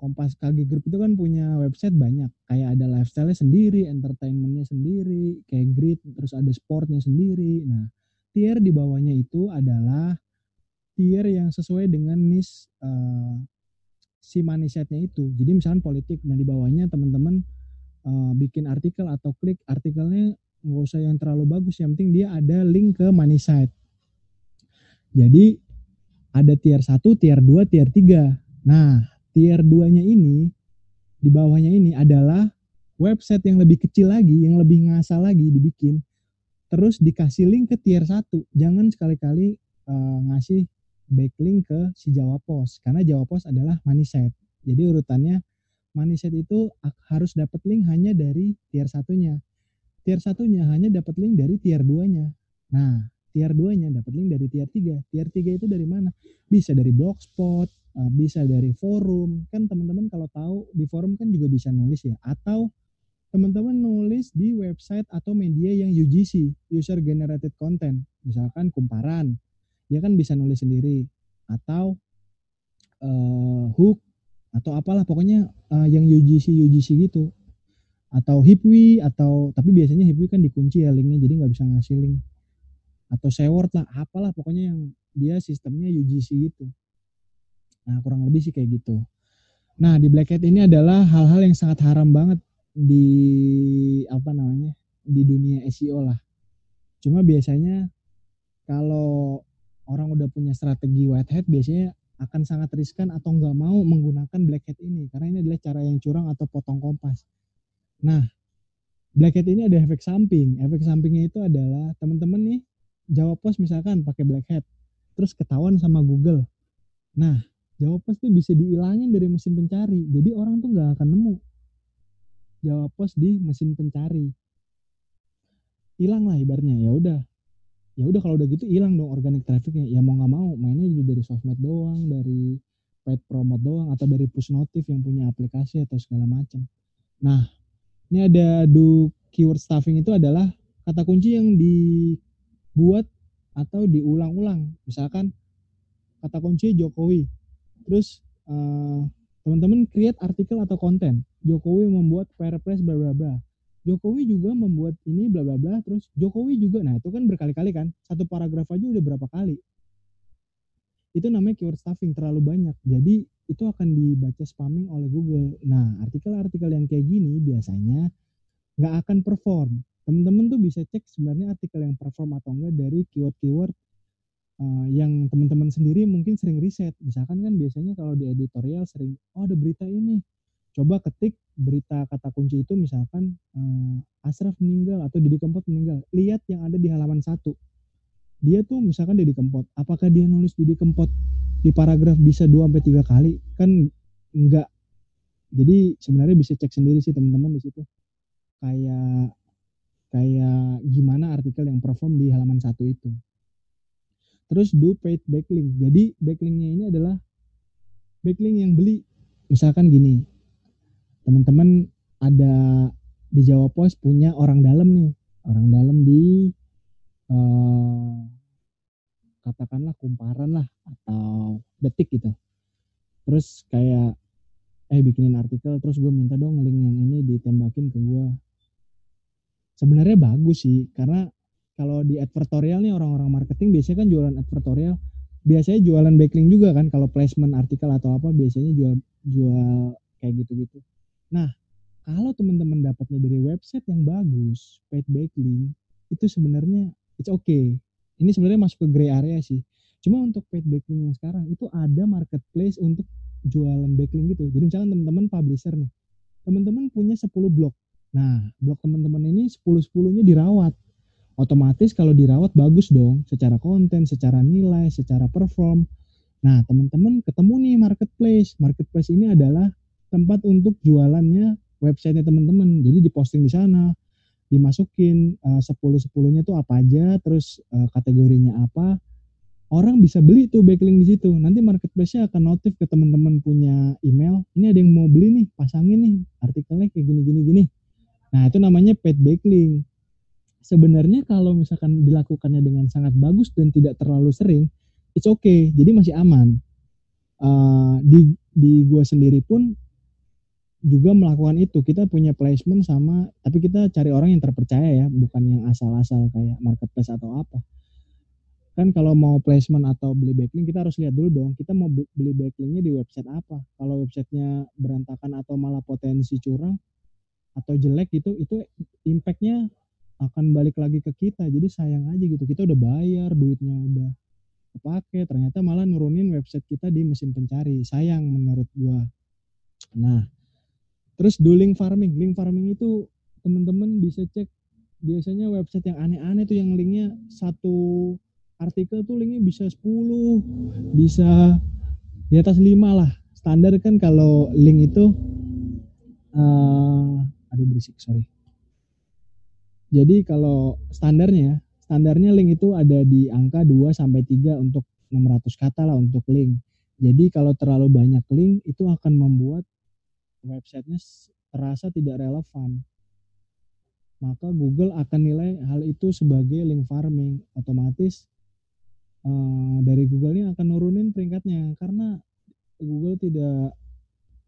Kompas KG Group itu kan punya website banyak. Kayak ada lifestyle sendiri, entertainmentnya sendiri, kayak grid, terus ada sportnya sendiri. Nah, tier di bawahnya itu adalah tier yang sesuai dengan niche uh, si money setnya itu. Jadi misalnya politik, nah di bawahnya teman-teman uh, bikin artikel atau klik artikelnya nggak usah yang terlalu bagus, yang penting dia ada link ke site. Jadi ada tier 1, tier 2, tier 3. Nah, tier 2-nya ini di bawahnya ini adalah website yang lebih kecil lagi, yang lebih ngasal lagi dibikin. Terus dikasih link ke tier 1. Jangan sekali-kali uh, ngasih backlink ke si Jawa Pos karena Jawa Pos adalah money set. Jadi urutannya money set itu harus dapat link hanya dari tier satunya. Tier satunya hanya dapat link dari tier 2-nya. Nah, tier 2-nya dapat link dari tier 3. Tier 3 itu dari mana? Bisa dari Blogspot, bisa dari forum. Kan teman-teman kalau tahu di forum kan juga bisa nulis ya. Atau teman-teman nulis di website atau media yang UGC user generated content. Misalkan kumparan. Dia kan bisa nulis sendiri. Atau uh, hook atau apalah. Pokoknya uh, yang UGC UGC gitu. Atau Hipwi atau tapi biasanya Hipwi kan dikunci ya linknya jadi nggak bisa ngasih link. Atau Seword lah apalah. Pokoknya yang dia sistemnya UGC gitu Nah, kurang lebih sih kayak gitu. Nah, di Black Hat ini adalah hal-hal yang sangat haram banget di apa namanya? di dunia SEO lah. Cuma biasanya kalau orang udah punya strategi white hat biasanya akan sangat riskan atau nggak mau menggunakan black hat ini karena ini adalah cara yang curang atau potong kompas. Nah, black hat ini ada efek samping. Efek sampingnya itu adalah teman-teman nih jawab pos misalkan pakai black hat terus ketahuan sama Google. Nah, Jawab pos tuh bisa dihilangin dari mesin pencari. Jadi orang tuh nggak akan nemu jawab pos di mesin pencari. Hilang lah ibarnya. Ya udah. Ya udah kalau udah gitu hilang dong organic trafficnya. Ya mau nggak mau mainnya juga dari sosmed doang, dari paid promote doang atau dari push notif yang punya aplikasi atau segala macam. Nah, ini ada do keyword stuffing itu adalah kata kunci yang dibuat atau diulang-ulang. Misalkan kata kunci Jokowi Terus uh, teman-teman create artikel atau konten. Jokowi membuat Perpres bla bla bla. Jokowi juga membuat ini bla bla bla. Terus Jokowi juga. Nah itu kan berkali-kali kan. Satu paragraf aja udah berapa kali. Itu namanya keyword stuffing terlalu banyak. Jadi itu akan dibaca spamming oleh Google. Nah artikel-artikel yang kayak gini biasanya nggak akan perform. Teman-teman tuh bisa cek sebenarnya artikel yang perform atau enggak dari keyword-keyword uh, yang teman-teman sendiri mungkin sering riset. Misalkan kan biasanya kalau di editorial sering, oh ada berita ini. Coba ketik berita kata kunci itu misalkan uh, Asraf meninggal atau Didi Kempot meninggal. Lihat yang ada di halaman satu. Dia tuh misalkan Didi Kempot, apakah dia nulis Didi Kempot di paragraf bisa 2 sampai tiga kali? Kan enggak Jadi sebenarnya bisa cek sendiri sih teman-teman di situ. Kayak kayak gimana artikel yang perform di halaman satu itu. Terus do paid backlink. Jadi backlinknya ini adalah backlink yang beli. Misalkan gini, teman-teman ada di Jawa Pos punya orang dalam nih, orang dalam di eh, katakanlah kumparan lah atau detik gitu. Terus kayak eh bikinin artikel terus gue minta dong link yang ini ditembakin ke gue. Sebenarnya bagus sih karena kalau di advertorial nih orang-orang marketing biasanya kan jualan advertorial biasanya jualan backlink juga kan kalau placement artikel atau apa biasanya jual jual kayak gitu-gitu. Nah, kalau teman-teman dapatnya dari website yang bagus, paid backlink, itu sebenarnya it's okay. Ini sebenarnya masuk ke gray area sih. Cuma untuk paid backlink yang sekarang itu ada marketplace untuk jualan backlink gitu. Jadi misalkan teman-teman publisher nih, teman-teman punya 10 blog. Nah, blog teman-teman ini 10-10-nya dirawat. Otomatis kalau dirawat bagus dong, secara konten, secara nilai, secara perform. Nah, teman-teman ketemu nih marketplace. Marketplace ini adalah tempat untuk jualannya websitenya teman-teman. Jadi diposting di sana, dimasukin uh, 10-10-nya tuh apa aja, terus uh, kategorinya apa. Orang bisa beli tuh backlink di situ. Nanti marketplace-nya akan notif ke teman-teman punya email. Ini ada yang mau beli nih, pasangin nih artikelnya kayak gini-gini gini. Nah, itu namanya paid backlink. Sebenarnya kalau misalkan dilakukannya dengan sangat bagus dan tidak terlalu sering, it's okay. Jadi masih aman. Uh, di di gua sendiri pun juga melakukan itu. Kita punya placement sama, tapi kita cari orang yang terpercaya ya, bukan yang asal-asal kayak marketplace atau apa. Kan kalau mau placement atau beli backlink, kita harus lihat dulu dong, kita mau beli backlinknya di website apa. Kalau websitenya berantakan atau malah potensi curang atau jelek gitu, itu impactnya akan balik lagi ke kita. Jadi sayang aja gitu. Kita udah bayar, duitnya udah kepake, ternyata malah nurunin website kita di mesin pencari. Sayang menurut gua. Nah, terus do link farming. Link farming itu teman-teman bisa cek biasanya website yang aneh-aneh tuh yang linknya satu artikel tuh linknya bisa 10 bisa di atas 5 lah standar kan kalau link itu uh, aduh berisik sorry jadi kalau standarnya, standarnya link itu ada di angka 2 sampai 3 untuk 600 kata lah untuk link. Jadi kalau terlalu banyak link itu akan membuat websitenya terasa tidak relevan. Maka Google akan nilai hal itu sebagai link farming. Otomatis uh, dari Google ini akan nurunin peringkatnya karena Google tidak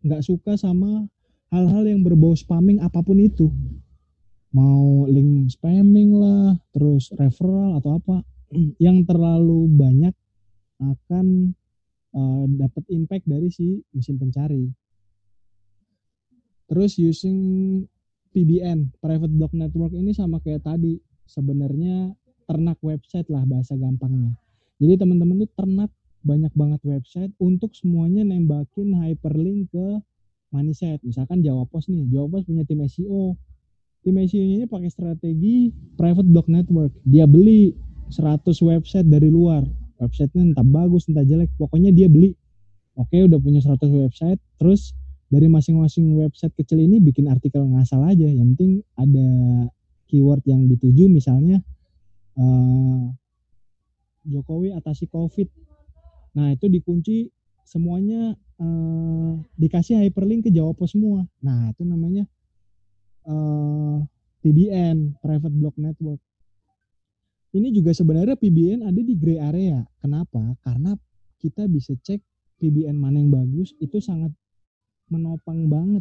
nggak suka sama hal-hal yang berbau spamming apa pun itu mau link spamming lah, terus referral atau apa yang terlalu banyak akan uh, dapat impact dari si mesin pencari. Terus using PBN, Private Block Network ini sama kayak tadi, sebenarnya ternak website lah bahasa gampangnya. Jadi teman-teman tuh ternak banyak banget website untuk semuanya nembakin hyperlink ke site. Misalkan Jawa Pos nih, Jawa Pos punya tim SEO, tim SEO ini pakai strategi private block network. Dia beli 100 website dari luar. Websitenya entah bagus, entah jelek. Pokoknya dia beli. Oke, udah punya 100 website. Terus dari masing-masing website kecil ini bikin artikel ngasal aja. Yang penting ada keyword yang dituju misalnya uh, Jokowi atasi COVID. Nah, itu dikunci semuanya uh, dikasih hyperlink ke Jawa Pos semua. Nah, itu namanya eh, PBN Private Block Network. Ini juga sebenarnya PBN ada di gray area. Kenapa? Karena kita bisa cek PBN mana yang bagus itu sangat menopang banget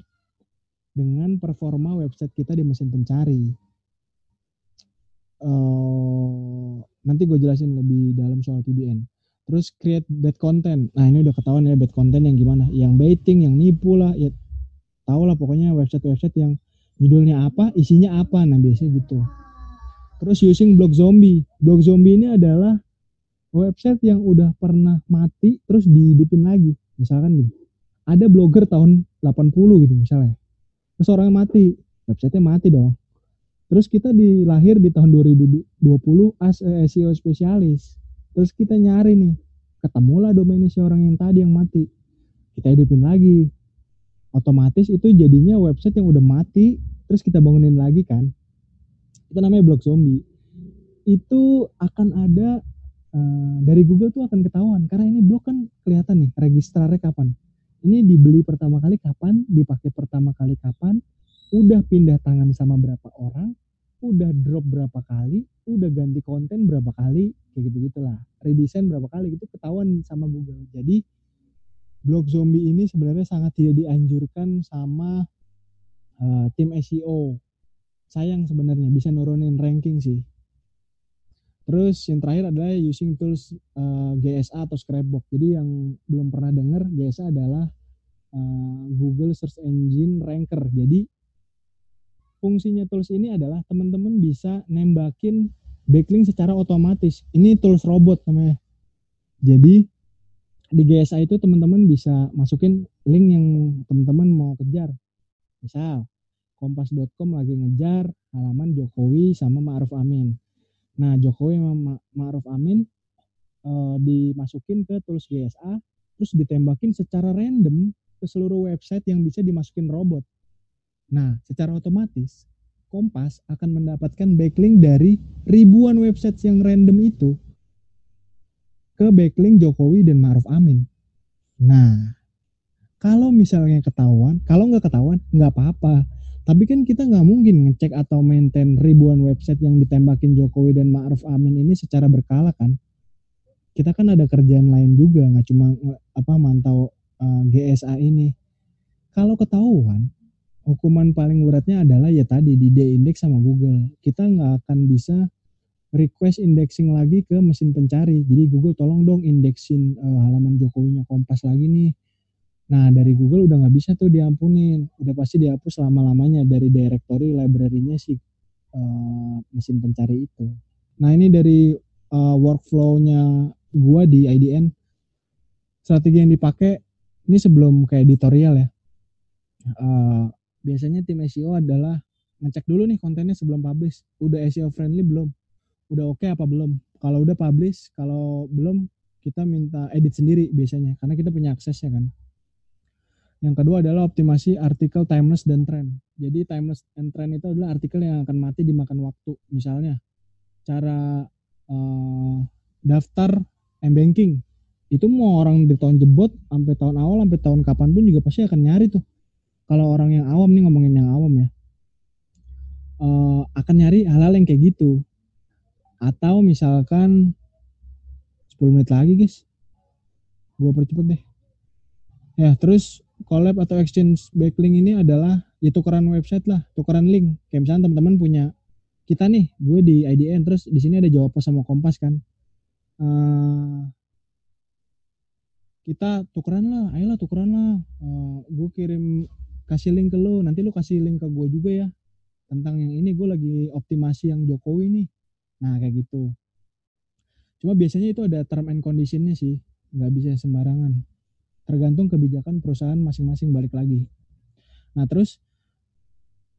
dengan performa website kita di mesin pencari. Uh, nanti gue jelasin lebih dalam soal PBN terus create bad content. Nah ini udah ketahuan ya bad content yang gimana. Yang baiting yang nipu lah. Ya tau lah pokoknya website-website yang judulnya apa, isinya apa. Nah, biasanya gitu. Terus using blog zombie. Blog zombie ini adalah website yang udah pernah mati terus dihidupin lagi. Misalkan nih, ada blogger tahun 80 gitu misalnya. Terus orangnya mati, websitenya mati dong. Terus kita dilahir di tahun 2020 as SEO spesialis. Terus kita nyari nih, ketemulah domain si orang yang tadi yang mati. Kita hidupin lagi. otomatis itu jadinya website yang udah mati terus kita bangunin lagi kan? Itu namanya blog zombie. Itu akan ada eh, dari Google tuh akan ketahuan. Karena ini blog kan kelihatan nih registrarnya kapan. Ini dibeli pertama kali kapan dipakai pertama kali kapan udah pindah tangan sama berapa orang udah drop berapa kali udah ganti konten berapa kali kayak gitu gitulah redesign berapa kali itu ketahuan sama Google. Jadi blog zombie ini sebenarnya sangat tidak dianjurkan sama uh, tim SEO. Sayang sebenarnya bisa nurunin ranking sih. Terus yang terakhir adalah using tools uh, GSA atau Scrapbook. Jadi yang belum pernah dengar GSA adalah uh, Google Search Engine Ranker. Jadi fungsinya tools ini adalah teman-teman bisa nembakin backlink secara otomatis. Ini tools robot namanya. Jadi di GSA itu teman-teman bisa masukin link yang teman-teman mau kejar. Misal, kompas.com lagi ngejar halaman Jokowi sama Ma'ruf Amin. Nah, Jokowi sama Ma'ruf Amin uh, dimasukin ke tools GSA, terus ditembakin secara random ke seluruh website yang bisa dimasukin robot. Nah, secara otomatis Kompas akan mendapatkan backlink dari ribuan website yang random itu ke backlink Jokowi dan Maruf Amin. Nah, kalau misalnya ketahuan, kalau nggak ketahuan nggak apa-apa. Tapi kan kita nggak mungkin ngecek atau maintain ribuan website yang ditembakin Jokowi dan Ma'ruf Amin ini secara berkala kan. Kita kan ada kerjaan lain juga, nggak cuma apa mantau uh, eh, GSA ini. Kalau ketahuan, hukuman paling beratnya adalah ya tadi di de-index sama Google. Kita nggak akan bisa request indexing lagi ke mesin pencari. Jadi Google tolong dong indexin uh, halaman Jokowinya Kompas lagi nih. Nah dari Google udah nggak bisa tuh diampunin, udah pasti dihapus lama-lamanya dari directory library-nya si uh, mesin pencari itu. Nah ini dari uh, workflow-nya gua di IDN, strategi yang dipakai ini sebelum kayak editorial ya. Uh, biasanya tim SEO adalah ngecek dulu nih kontennya sebelum publish, udah SEO friendly belum? udah oke okay apa belum kalau udah publish kalau belum kita minta edit sendiri biasanya karena kita punya aksesnya kan yang kedua adalah optimasi artikel timeless dan trend. Jadi timeless and trend itu adalah artikel yang akan mati dimakan waktu. Misalnya cara uh, daftar m-banking. Itu mau orang di tahun jebot sampai tahun awal sampai tahun kapan pun juga pasti akan nyari tuh. Kalau orang yang awam nih ngomongin yang awam ya. Uh, akan nyari hal-hal yang kayak gitu. Atau misalkan 10 menit lagi guys. Gue percepet deh. Ya terus collab atau exchange backlink ini adalah ya tukeran website lah tukeran link. Kayak misalnya teman-teman punya kita nih gue di IDN terus di sini ada jawab sama kompas kan. Uh, kita tukeran lah ayolah tukeran lah. Uh, gue kirim kasih link ke lo nanti lo kasih link ke gue juga ya. Tentang yang ini gue lagi optimasi yang Jokowi nih. Nah kayak gitu. Cuma biasanya itu ada term and conditionnya sih, nggak bisa sembarangan. Tergantung kebijakan perusahaan masing-masing balik lagi. Nah terus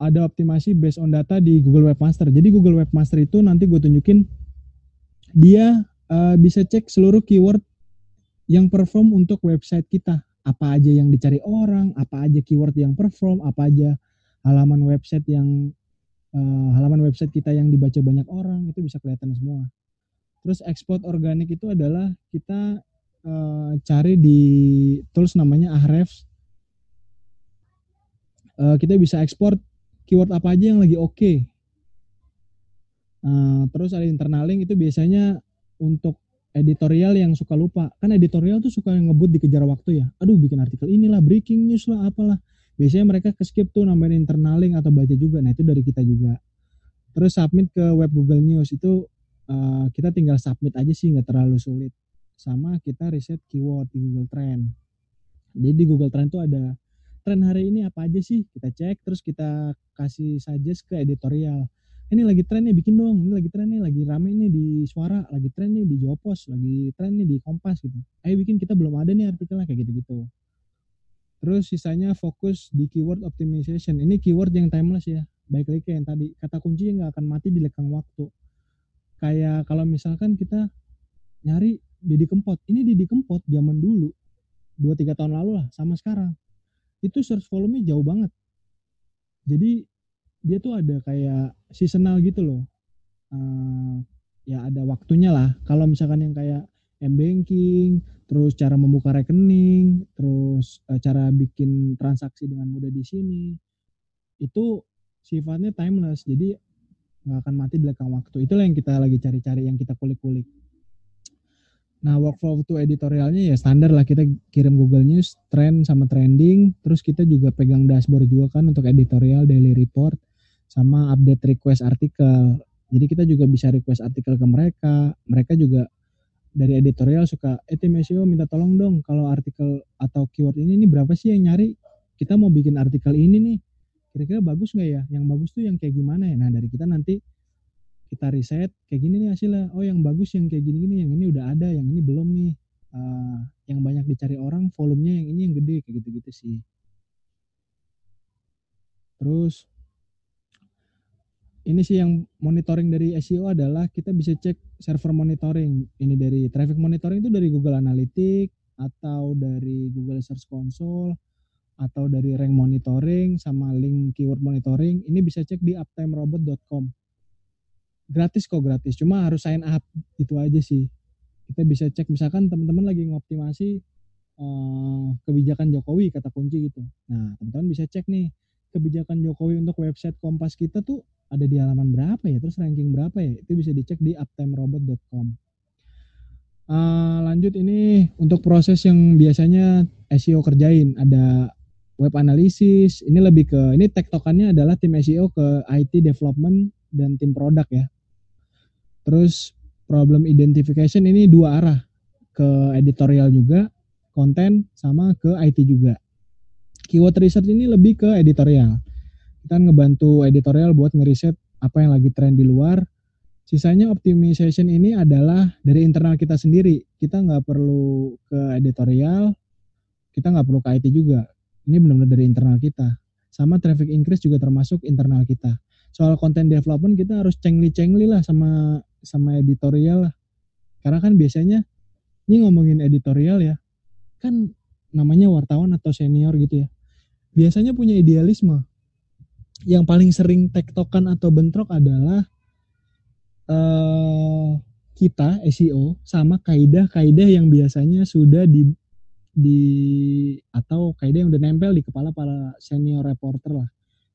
ada optimasi based on data di Google Webmaster. Jadi Google Webmaster itu nanti gue tunjukin dia uh, bisa cek seluruh keyword yang perform untuk website kita. Apa aja yang dicari orang, apa aja keyword yang perform, apa aja halaman website yang uh, halaman website kita yang dibaca banyak orang itu bisa kelihatan semua. Terus export organik itu adalah kita uh, cari di tools namanya Ahrefs. Uh, kita bisa ekspor keyword apa aja yang lagi oke. Okay. Uh, terus ada internal link itu biasanya untuk editorial yang suka lupa. Kan editorial tuh suka ngebut dikejar waktu ya. Aduh bikin artikel inilah, breaking news lah, apalah biasanya mereka ke skip tuh nambahin internal link atau baca juga nah itu dari kita juga terus submit ke web Google News itu uh, kita tinggal submit aja sih nggak terlalu sulit sama kita riset keyword di Google Trend jadi di Google Trend tuh ada tren hari ini apa aja sih kita cek terus kita kasih suggest ke editorial ini lagi tren nih bikin dong ini lagi tren nih lagi rame nih di suara lagi tren nih di Jopos lagi tren nih di Kompas gitu ayo bikin kita belum ada nih artikelnya kayak gitu gitu Terus sisanya fokus di keyword optimization. Ini keyword yang timeless ya. Baik lagi yang tadi. Kata kunci nggak akan mati di lekang waktu. Kayak kalau misalkan kita nyari Didi Kempot. Ini Didi Kempot zaman dulu. 2-3 tahun lalu lah sama sekarang. itu search volume-nya jauh banget. Jadi dia tuh ada kayak seasonal gitu loh. Eh, ya ada waktunya lah. Kalau misalkan yang kayak m-banking, terus cara membuka rekening, terus eh, cara bikin transaksi dengan mudah di sini, itu sifatnya timeless. Jadi nggak akan mati di belakang waktu. Itulah yang kita lagi cari-cari, yang kita kulik-kulik. Nah, workflow to editorialnya ya standar lah kita kirim Google News, trend sama trending, terus kita juga pegang dashboard juga kan untuk editorial, daily report, sama update request artikel. Jadi kita juga bisa request artikel ke mereka. Mereka juga dari editorial suka, eh tim SEO minta tolong dong kalau artikel atau keyword ini nih berapa sih yang nyari? Kita mau bikin artikel ini nih. Kira-kira bagus nggak ya? Yang bagus tuh yang kayak gimana ya? Nah dari kita nanti kita riset kayak gini nih hasilnya. Oh yang bagus yang kayak gini-gini, yang ini udah ada, yang ini belum nih. Uh, yang banyak dicari orang, volumenya yang ini yang gede kayak gitu-gitu sih. Terus ini sih yang monitoring dari SEO adalah kita bisa cek server monitoring. Ini dari traffic monitoring itu dari Google Analytics atau dari Google Search Console atau dari rank monitoring sama link keyword monitoring. Ini bisa cek di uptimerobot.com. Gratis kok gratis, cuma harus sign up. Itu aja sih. Kita bisa cek. Misalkan teman-teman lagi ngoptimasi uh, kebijakan Jokowi kata kunci gitu. Nah teman-teman bisa cek nih kebijakan Jokowi untuk website Kompas kita tuh ada di halaman berapa ya, terus ranking berapa ya, itu bisa dicek di uptimerobot.com. Uh, lanjut ini untuk proses yang biasanya SEO kerjain, ada web analisis, ini lebih ke, ini tektokannya adalah tim SEO ke IT development dan tim produk ya. Terus problem identification ini dua arah, ke editorial juga, konten, sama ke IT juga keyword research ini lebih ke editorial. Kita ngebantu editorial buat ngeriset apa yang lagi tren di luar. Sisanya optimization ini adalah dari internal kita sendiri. Kita nggak perlu ke editorial, kita nggak perlu ke IT juga. Ini benar-benar dari internal kita. Sama traffic increase juga termasuk internal kita. Soal content development kita harus cengli-cengli lah sama sama editorial lah. Karena kan biasanya ini ngomongin editorial ya, kan namanya wartawan atau senior gitu ya biasanya punya idealisme. Yang paling sering tektokan atau bentrok adalah uh, kita SEO sama kaidah-kaidah yang biasanya sudah di di atau kaidah yang udah nempel di kepala para senior reporter lah.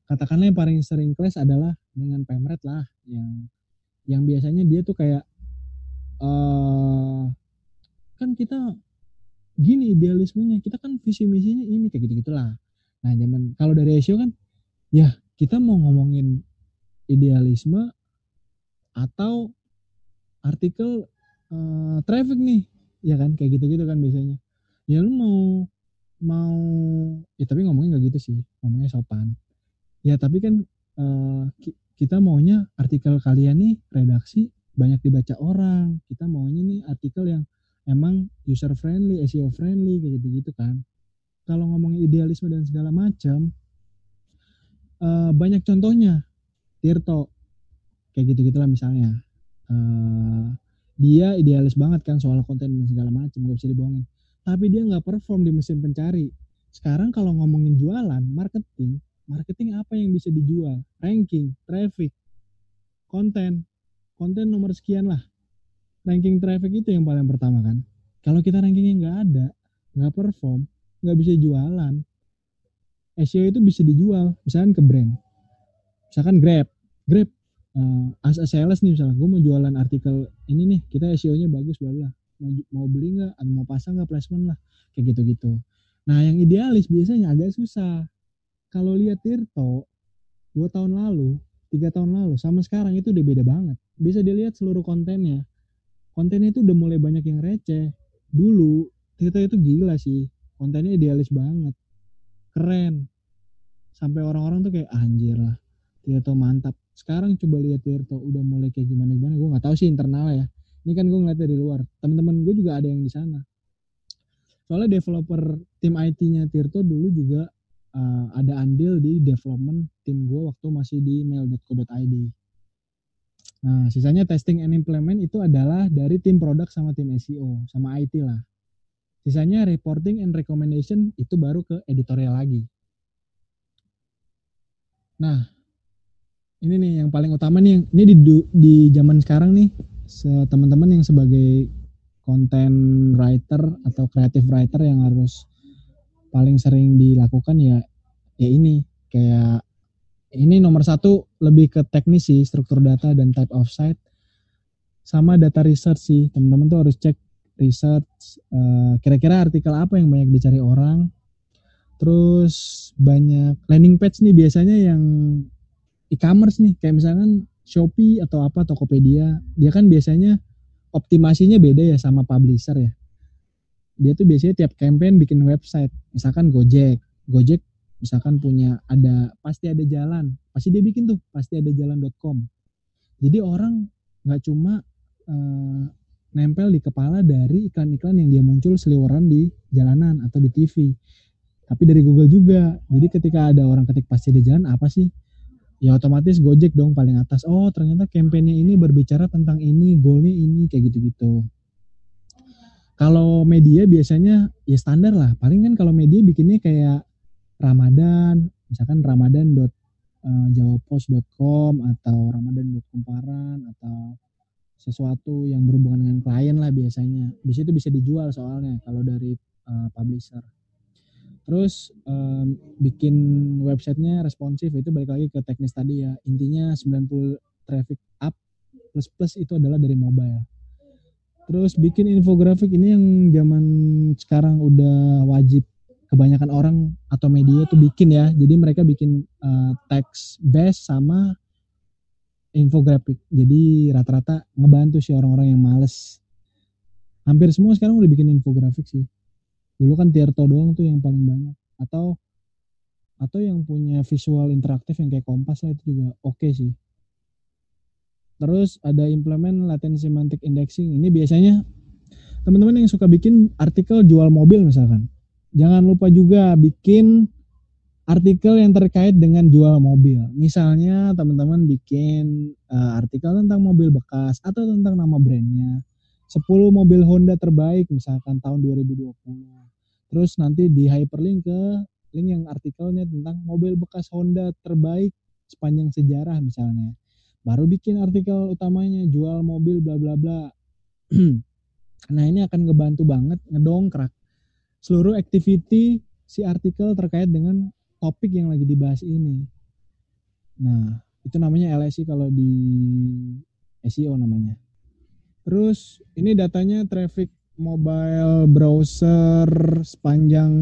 Katakanlah yang paling sering clash adalah dengan pemret lah yang yang biasanya dia tuh kayak uh, kan kita gini idealismenya kita kan visi misinya ini kayak gitu gitulah Nah, zaman kalau dari SEO kan ya kita mau ngomongin idealisme atau artikel uh, traffic nih, ya kan kayak gitu-gitu kan biasanya. Ya lu mau mau ya tapi ngomongnya nggak gitu sih, ngomongnya sopan. Ya tapi kan uh, kita maunya artikel kalian nih redaksi banyak dibaca orang. Kita maunya nih artikel yang emang user friendly, SEO friendly kayak gitu-gitu kan. Kalau ngomongin idealisme dan segala macam uh, banyak contohnya. Tirto kayak gitu gitulah misalnya. Uh, dia idealis banget kan soal konten dan segala macam gak bisa dibohongin. Tapi dia nggak perform di mesin pencari. Sekarang kalau ngomongin jualan marketing marketing apa yang bisa dijual? Ranking traffic konten. Konten nomor sekian lah. Ranking traffic itu yang paling pertama kan. Kalau kita rankingnya nggak ada nggak perform nggak bisa jualan SEO itu bisa dijual misalkan ke brand. Misalkan Grab. Grab uh, as a sales nih misalnya gue mau jualan artikel ini nih kita SEO-nya bagus bla mau mau beli nggak? Mau pasang nggak placement lah? Kayak gitu gitu nah yang idealis biasanya agak susah kalau lihat Tirto dua tahun lalu tiga tahun lalu sama sekarang itu udah beda banget. Bisa dilihat seluruh kontennya. Kontennya itu udah mulai banyak yang receh. Dulu Tirto itu gila sih. Kontennya idealis banget. Keren. Sampai orang-orang tuh kayak anjir lah Tirto mantap. Sekarang coba lihat Tirto udah mulai kayak gimana gimana gue nggak tahu sih internal ya. Ini kan gue ngeliat dari luar. Teman-teman gue juga ada yang di sana. Soalnya developer tim IT-nya Tirto dulu juga uh, ada andil di development tim gue waktu masih di mail.co.id Nah, sisanya testing and implement itu adalah dari tim produk sama tim SEO, sama IT lah. Sisanya reporting and recommendation itu baru ke editorial lagi. Nah, ini nih yang paling utama nih, ini di di zaman sekarang nih, teman-teman yang sebagai content writer atau creative writer yang harus paling sering dilakukan ya, ya ini kayak ini nomor satu lebih ke teknis sih struktur data dan type of site. Sama data research sih teman-teman tuh harus cek research eh, kira-kira artikel apa yang banyak dicari orang. Terus banyak landing page nih biasanya yang e-commerce nih kayak misalkan Shopee atau apa Tokopedia dia kan biasanya optimasinya beda ya sama publisher ya dia tuh biasanya tiap campaign bikin website. Misalkan Gojek. Gojek misalkan punya ada pasti ada jalan. Pasti dia bikin tuh pasti ada jalan.com jadi orang nggak cuma eh, nempel di kepala dari iklan-iklan yang dia muncul seliweran di jalanan atau di TV tapi dari Google juga. Jadi ketika ada orang ketik pasti ada jalan apa sih? Ya otomatis Gojek dong paling atas. Oh ternyata kampanye ini berbicara tentang ini goalnya ini kayak gitu-gitu kalau media biasanya ya standar lah. Paling kan kalau media bikinnya kayak Ramadan misalkan ramadan dot eh, jawapos.com atau ramadan.kumparan atau sesuatu yang berhubungan dengan klien lah biasanya. Bisa itu bisa dijual soalnya kalau dari eh, publisher. Terus em, bikin websitenya responsif itu balik lagi ke teknis tadi ya. Intinya 90 traffic up plus plus itu adalah dari mobile terus bikin infografik ini yang zaman sekarang udah wajib kebanyakan orang atau media tuh bikin ya. Jadi mereka bikin uh, text based sama infografik. Jadi rata-rata ngebantu sih orang-orang yang males. Hampir semua sekarang udah bikin infografik sih. Dulu kan Tirto doang tuh yang paling banyak. Atau atau yang punya visual interaktif yang kayak Kompas lah itu juga oke sih. Terus ada implement latent semantic indexing. Ini biasanya teman-teman yang suka bikin artikel jual mobil misalkan jangan lupa juga bikin artikel yang terkait dengan jual mobil. Misalnya teman-teman bikin uh, artikel tentang mobil bekas atau tentang nama brandnya. 10 mobil Honda terbaik misalkan tahun 2020. Terus nanti di hyperlink ke link yang artikelnya tentang mobil bekas Honda terbaik sepanjang sejarah misalnya. Baru bikin artikel utamanya jual mobil bla bla bla. nah ini akan ngebantu banget ngedongkrak seluruh activity si artikel terkait dengan topik yang lagi dibahas ini. Nah, itu namanya LSI kalau di SEO namanya. Terus ini datanya traffic mobile browser sepanjang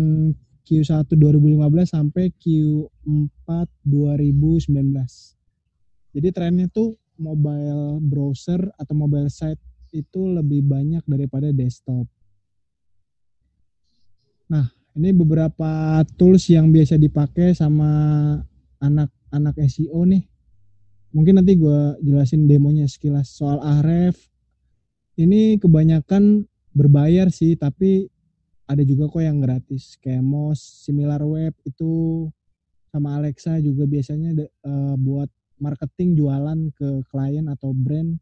Q1 2015 sampai Q4 2019. Jadi trennya tuh mobile browser atau mobile site itu lebih banyak daripada desktop. Nah, ini beberapa tools yang biasa dipakai sama anak-anak SEO nih. Mungkin nanti gue jelasin demonya sekilas soal Ahref. Ini kebanyakan berbayar sih, tapi ada juga kok yang gratis. Kayak Moz, SimilarWeb itu sama Alexa juga biasanya uh, buat marketing jualan ke klien atau brand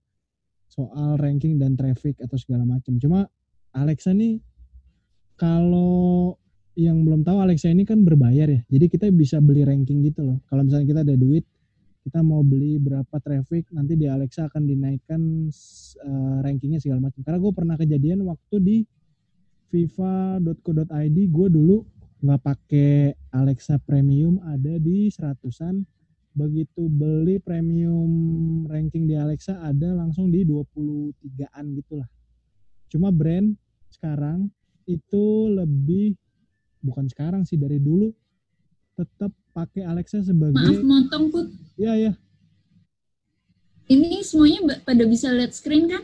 soal ranking dan traffic atau segala macam. Cuma Alexa nih kalau yang belum tahu Alexa ini kan berbayar ya. Jadi kita bisa beli ranking gitu loh. Kalau misalnya kita ada duit, kita mau beli berapa traffic, nanti di Alexa akan dinaikkan uh, rankingnya segala macam. Karena gue pernah kejadian waktu di fifa.co.id, gue dulu nggak pakai Alexa Premium ada di seratusan. Begitu beli premium ranking di Alexa ada langsung di 23-an gitu lah. Cuma brand sekarang itu lebih bukan sekarang sih dari dulu tetap pakai Alexa sebagai Maaf motong put. ya ya Ini semuanya pada bisa lihat screen kan?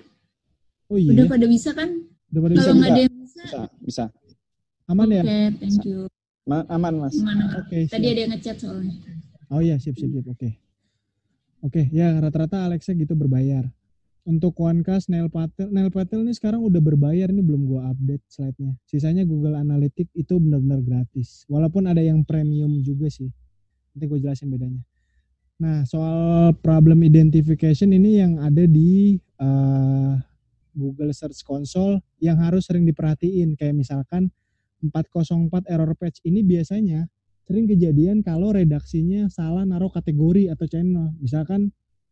oh iya Udah pada bisa kan? udah pada Kalau bisa, nggak ada yang bisa, bisa bisa aman ya oke, thank you. Ma- aman mas oke Tadi siap. ada yang ngechat soalnya. Oh iya sip sip sip. Oke. Oke ya rata-rata Alexa gitu berbayar. Untuk OneCast Nail Patel Nail Patel ini sekarang udah berbayar. Ini belum gua update slide-nya. Sisanya Google Analytics itu benar-benar gratis. Walaupun ada yang premium juga sih. Nanti gue jelasin bedanya. Nah soal problem identification ini yang ada di eh, Google Search Console yang harus sering diperhatiin. Kayak misalkan 404 error page ini biasanya sering kejadian kalau redaksinya salah naruh kategori atau channel. Misalkan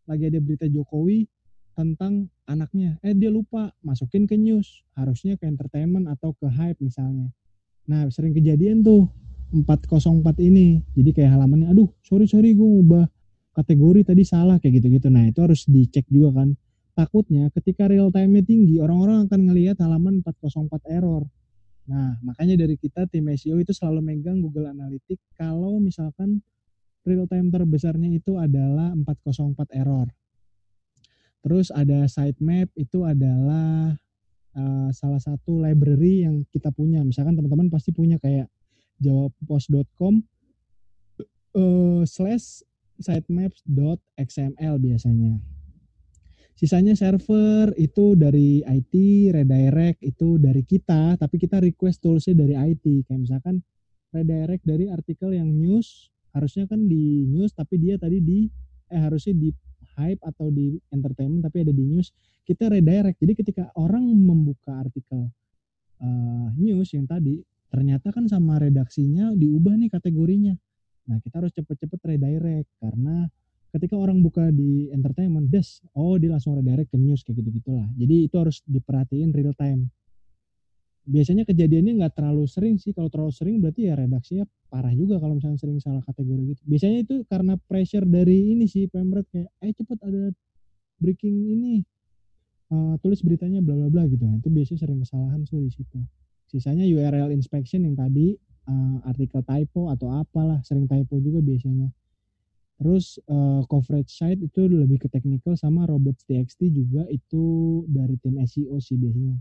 lagi ada berita Jokowi tentang anaknya, eh dia lupa masukin ke news, harusnya ke entertainment atau ke hype misalnya. Nah, sering kejadian tuh 404 ini. Jadi kayak halamannya, aduh sorry sorry gue ngubah kategori tadi salah kayak gitu-gitu. Nah itu harus dicek juga kan. Takutnya ketika real time-nya tinggi, orang-orang akan ngelihat halaman 404 error. Nah, makanya dari kita tim SEO itu selalu megang Google Analytics kalau misalkan real time terbesarnya itu adalah 404 error. Terus ada sitemap itu adalah uh, salah satu library yang kita punya. Misalkan teman-teman pasti punya kayak jawabpost.com uh, slash sitemaps.xml biasanya. Sisanya server itu dari IT, redirect itu dari kita, tapi kita request toolsnya dari IT. Kayak misalkan redirect dari artikel yang news, harusnya kan di news, tapi dia tadi di, eh harusnya di hype atau di entertainment, tapi ada di news. Kita redirect. Jadi ketika orang membuka artikel uh, news yang tadi, ternyata kan sama redaksinya diubah nih kategorinya. Nah kita harus cepet-cepet redirect karena ketika orang buka di entertainment des oh dia langsung redirect ke news kayak gitu gitulah jadi itu harus diperhatiin real time. Biasanya kejadiannya nggak terlalu sering sih. Kalau terlalu sering berarti ya redaksinya parah juga kalau misalnya sering salah kategori gitu. Biasanya itu karena pressure dari ini sih pemret kayak eh cepet ada breaking ini uh, tulis beritanya bla bla bla gitu. Nah, itu biasanya sering kesalahan tuh di situ. Sisanya URL inspection yang tadi uh, artikel typo atau apalah sering typo juga biasanya Terus uh, coverage site itu lebih ke technical sama robots.txt juga itu dari tim SEO sih biasanya.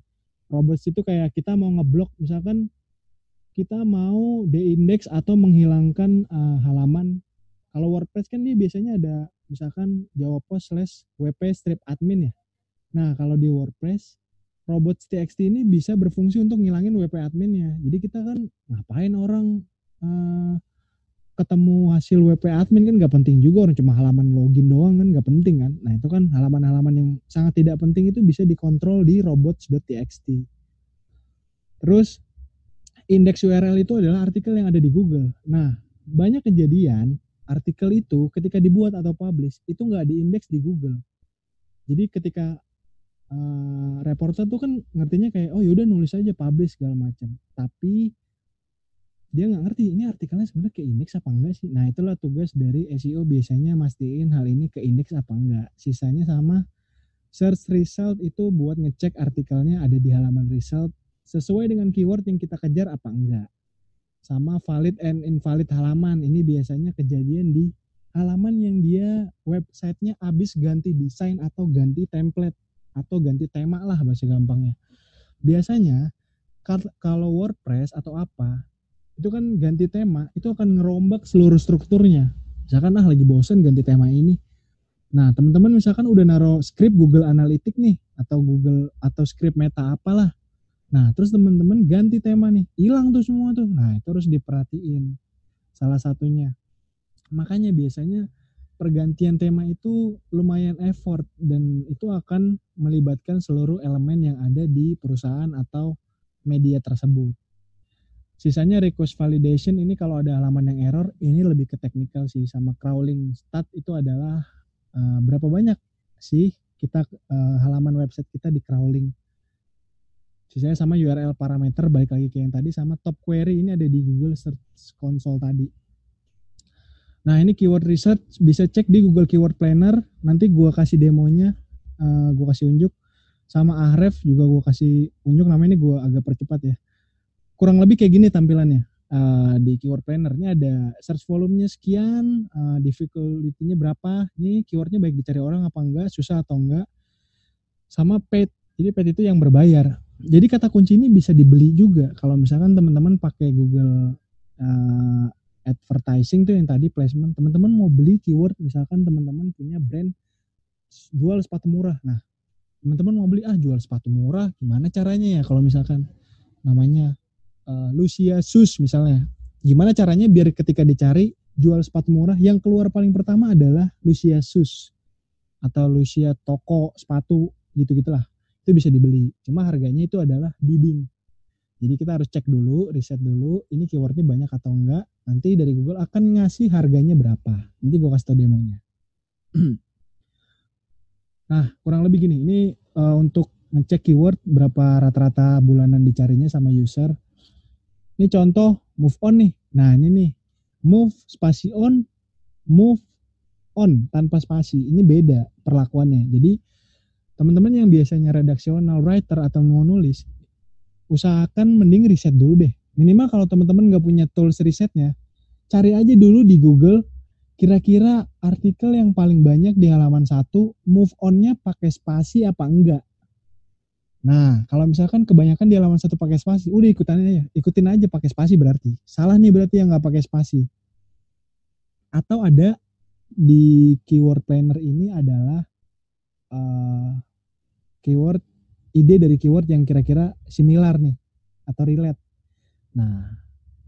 Robots itu kayak kita mau ngeblok misalkan kita mau de-index atau menghilangkan uh, halaman. Kalau WordPress kan dia biasanya ada misalkan jawab post slash wp strip admin ya. Nah kalau di WordPress robots.txt ini bisa berfungsi untuk ngilangin wp adminnya. Jadi kita kan ngapain orang uh, ketemu hasil WP admin kan nggak penting juga orang cuma halaman login doang kan nggak penting kan. Nah itu kan halaman-halaman yang sangat tidak penting itu bisa dikontrol di robots.txt terus indeks URL itu adalah artikel yang ada di Google. Nah banyak kejadian artikel itu ketika dibuat atau publish itu nggak diindeks di Google. Jadi ketika uh, reporter tuh kan ngertinya kayak oh yaudah nulis aja publish segala macam. Tapi dia nggak ngerti ini artikelnya sebenarnya ke indeks apa enggak sih? Nah itulah tugas dari SEO biasanya mastiin hal ini ke indeks apa enggak. Sisanya sama search result itu buat ngecek artikelnya ada di halaman result sesuai dengan keyword yang kita kejar apa enggak. Sama valid and invalid halaman. Ini biasanya kejadian di halaman yang dia websitenya habis ganti desain atau ganti template atau ganti tema lah bahasa gampangnya. Biasanya kalau WordPress atau apa itu kan ganti tema itu akan ngerombak seluruh strukturnya. Misalkan ah lagi bosen ganti tema ini. Nah teman-teman misalkan udah naruh script Google Analytics nih atau Google atau script meta apalah. Nah terus teman-teman ganti tema nih hilang tuh semua tuh. Nah itu harus diperhatiin salah satunya. Makanya biasanya pergantian tema itu lumayan effort dan itu akan melibatkan seluruh elemen yang ada di perusahaan atau media tersebut Sisanya request validation ini kalau ada halaman yang error, ini lebih ke technical sih sama crawling stat itu adalah uh, berapa banyak sih kita uh, halaman website kita di crawling. Sisanya sama URL parameter balik lagi kayak yang tadi sama top query ini ada di Google Search Console tadi. Nah ini keyword research bisa cek di Google Keyword Planner. Nanti gua kasih demonya, uh, gua kasih unjuk. Sama Ahref juga gua kasih unjuk. Namanya ini gua agak percepat ya kurang lebih kayak gini tampilannya. Uh, di keyword planner ini ada search volumenya sekian uh, difficulty-nya berapa ini keywordnya baik dicari orang apa enggak susah atau enggak sama paid. Jadi paid itu yang berbayar. Jadi kata kunci ini bisa dibeli juga. Kalau misalkan teman-teman pakai Google uh, advertising tuh yang tadi placement teman-teman mau beli keyword misalkan teman-teman punya brand jual sepatu murah. Nah teman-teman mau beli ah jual sepatu murah gimana caranya ya? Kalau misalkan namanya uh, Lucia Sus misalnya. Gimana caranya biar ketika dicari jual sepatu murah yang keluar paling pertama adalah Lucia Sus atau Lucia toko sepatu gitu-gitulah. Itu bisa dibeli. Cuma harganya itu adalah bidding. Jadi kita harus cek dulu, riset dulu, ini keywordnya banyak atau enggak. Nanti dari Google akan ngasih harganya berapa. Nanti gue kasih tau demonya. nah, kurang lebih gini. Ini uh, untuk ngecek keyword berapa rata-rata bulanan dicarinya sama user. Ini contoh move on nih. Nah ini nih move spasi on, move on tanpa spasi. Ini beda perlakuannya. Jadi teman-teman yang biasanya redaksional writer atau mau nulis usahakan mending riset dulu deh. Minimal kalau teman-teman nggak punya tools risetnya, cari aja dulu di Google kira-kira artikel yang paling banyak di halaman satu move on-nya pakai spasi apa enggak. Nah, kalau misalkan kebanyakan di halaman satu pakai spasi, udah ikutan aja, ikutin aja pakai spasi berarti. Salah nih berarti yang nggak pakai spasi. Atau ada di keyword planner ini adalah uh, keyword ide dari keyword yang kira-kira similar nih atau relate. Nah,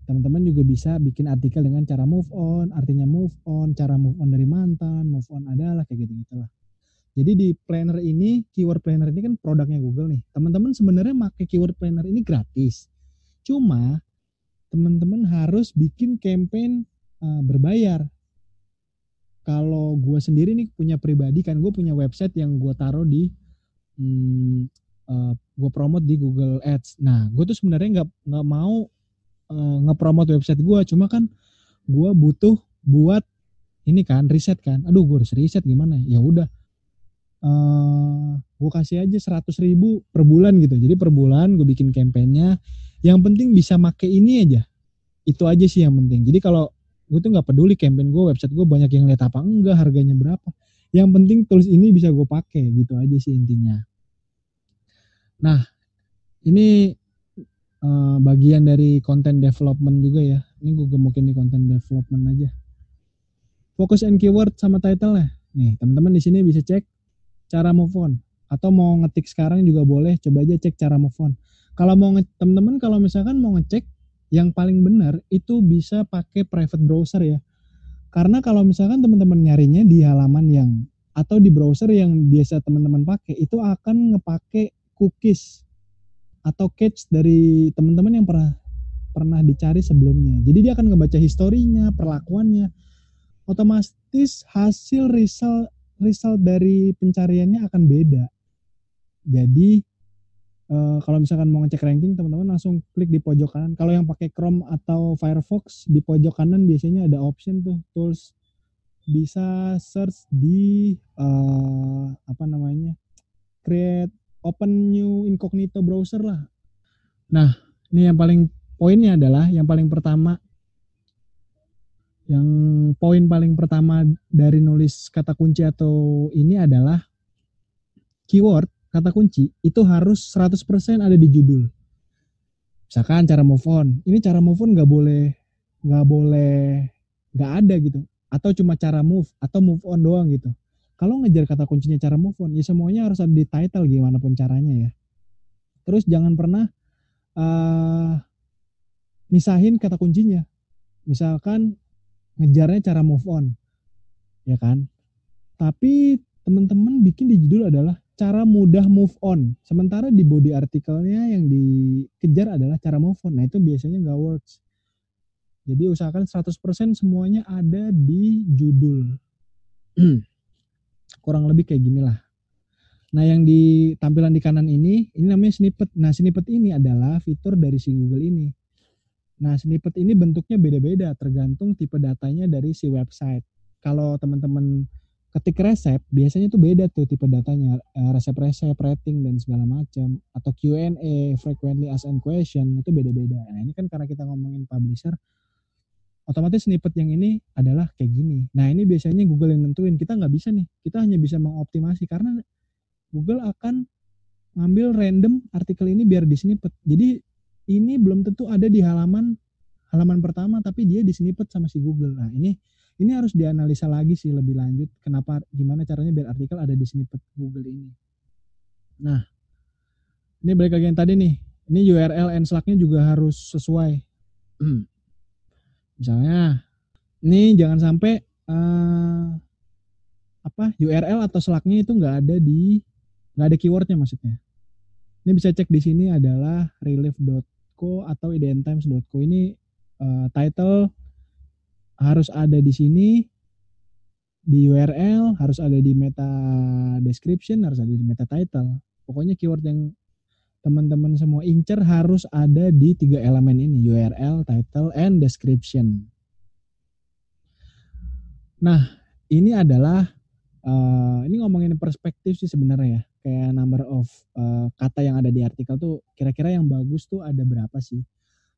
teman-teman juga bisa bikin artikel dengan cara move on, artinya move on, cara move on dari mantan, move on adalah kayak gitu gitulah. Jadi di planner ini, keyword planner ini kan produknya Google nih. Teman-teman sebenarnya pakai keyword planner ini gratis. Cuma teman-teman harus bikin campaign uh, berbayar. Kalau gue sendiri nih punya pribadi kan, gue punya website yang gue taruh di hmm, uh, eh, gue promote di Google Ads. Nah, gue tuh sebenarnya nggak nggak mau uh, ngepromot website gue, cuma kan gue butuh buat ini kan riset kan. Aduh, gue harus riset gimana? Ya udah, uh, eh, gue kasih aja seratus ribu per bulan gitu. Jadi per bulan gue bikin kampanyenya. Yang penting bisa make ini aja. Itu aja sih yang penting. Jadi kalau gue tuh nggak peduli campaign gue, website gue banyak yang lihat apa enggak, harganya berapa. Yang penting tools ini bisa gue pakai gitu aja sih intinya. Nah, ini uh, bagian dari content development juga ya. Ini gue gemukin di content development aja. Fokus and keyword sama title nya. Nih, teman-teman di sini bisa cek cara move on atau mau ngetik sekarang juga boleh coba aja cek cara move on. Kalau mau teman-teman kalau misalkan mau ngecek yang paling benar itu bisa pakai private browser ya. Karena kalau misalkan teman-teman nyarinya di halaman yang atau di browser yang biasa teman-teman pakai itu akan ngepake cookies atau cache dari teman-teman yang pernah pernah dicari sebelumnya. Jadi dia akan ngebaca historinya, perlakuannya. Otomatis hasil result result dari pencariannya akan beda. Jadi uh, kalau misalkan mau ngecek ranking, teman-teman langsung klik di pojok kanan. Kalau yang pakai Chrome atau Firefox di pojok kanan biasanya ada option tuh tools bisa search di uh, apa namanya create open new incognito browser lah. Nah, ini yang paling poinnya adalah yang paling pertama yang poin paling pertama dari nulis kata kunci atau ini adalah keyword kata kunci itu harus 100% ada di judul. Misalkan cara move on, ini cara move on nggak boleh nggak boleh nggak ada gitu. Atau cuma cara move atau move on doang gitu. Kalau ngejar kata kuncinya cara move on ya semuanya harus ada di title gimana pun caranya ya. Terus jangan pernah uh, misahin kata kuncinya. Misalkan ngejarnya cara move on ya kan tapi teman-teman bikin di judul adalah cara mudah move on sementara di body artikelnya yang dikejar adalah cara move on nah itu biasanya nggak works jadi usahakan 100% semuanya ada di judul kurang lebih kayak gini lah. Nah, yang di tampilan di kanan ini, ini namanya snippet. Nah, snippet ini adalah fitur dari si Google ini. Nah, snippet ini bentuknya beda-beda tergantung tipe datanya dari si website. Kalau teman-teman ketik resep, biasanya tuh beda tuh tipe datanya, eh, resep-resep, rating dan segala macam atau Q&A, frequently asked question itu beda-beda. Nah, ini kan karena kita ngomongin publisher, otomatis snippet yang ini adalah kayak gini. Nah ini biasanya Google yang nentuin. Kita nggak bisa nih. Kita hanya bisa mengoptimasi karena Google akan ngambil random artikel ini biar di snippet. Jadi ini belum tentu ada di halaman halaman pertama tapi dia di snippet sama si Google. Nah ini ini harus dianalisa lagi sih lebih lanjut. Kenapa gimana caranya biar artikel ada di snippet Google ini. Nah ini balik lagi yang tadi nih. Ini URL and Slack-nya juga harus sesuai. Misalnya, ini jangan sampai uh, apa URL atau selaknya itu nggak ada di nggak ada keywordnya maksudnya. Ini bisa cek di sini adalah relief idntimes.co atau idntimes.co ini eh, title harus ada di sini di URL harus ada di meta description harus ada di meta title. Pokoknya keyword yang teman-teman semua incer harus ada di tiga elemen ini URL title and description. Nah ini adalah eh, ini ngomongin perspektif sih sebenarnya ya kayak number of eh, kata yang ada di artikel tuh kira-kira yang bagus tuh ada berapa sih?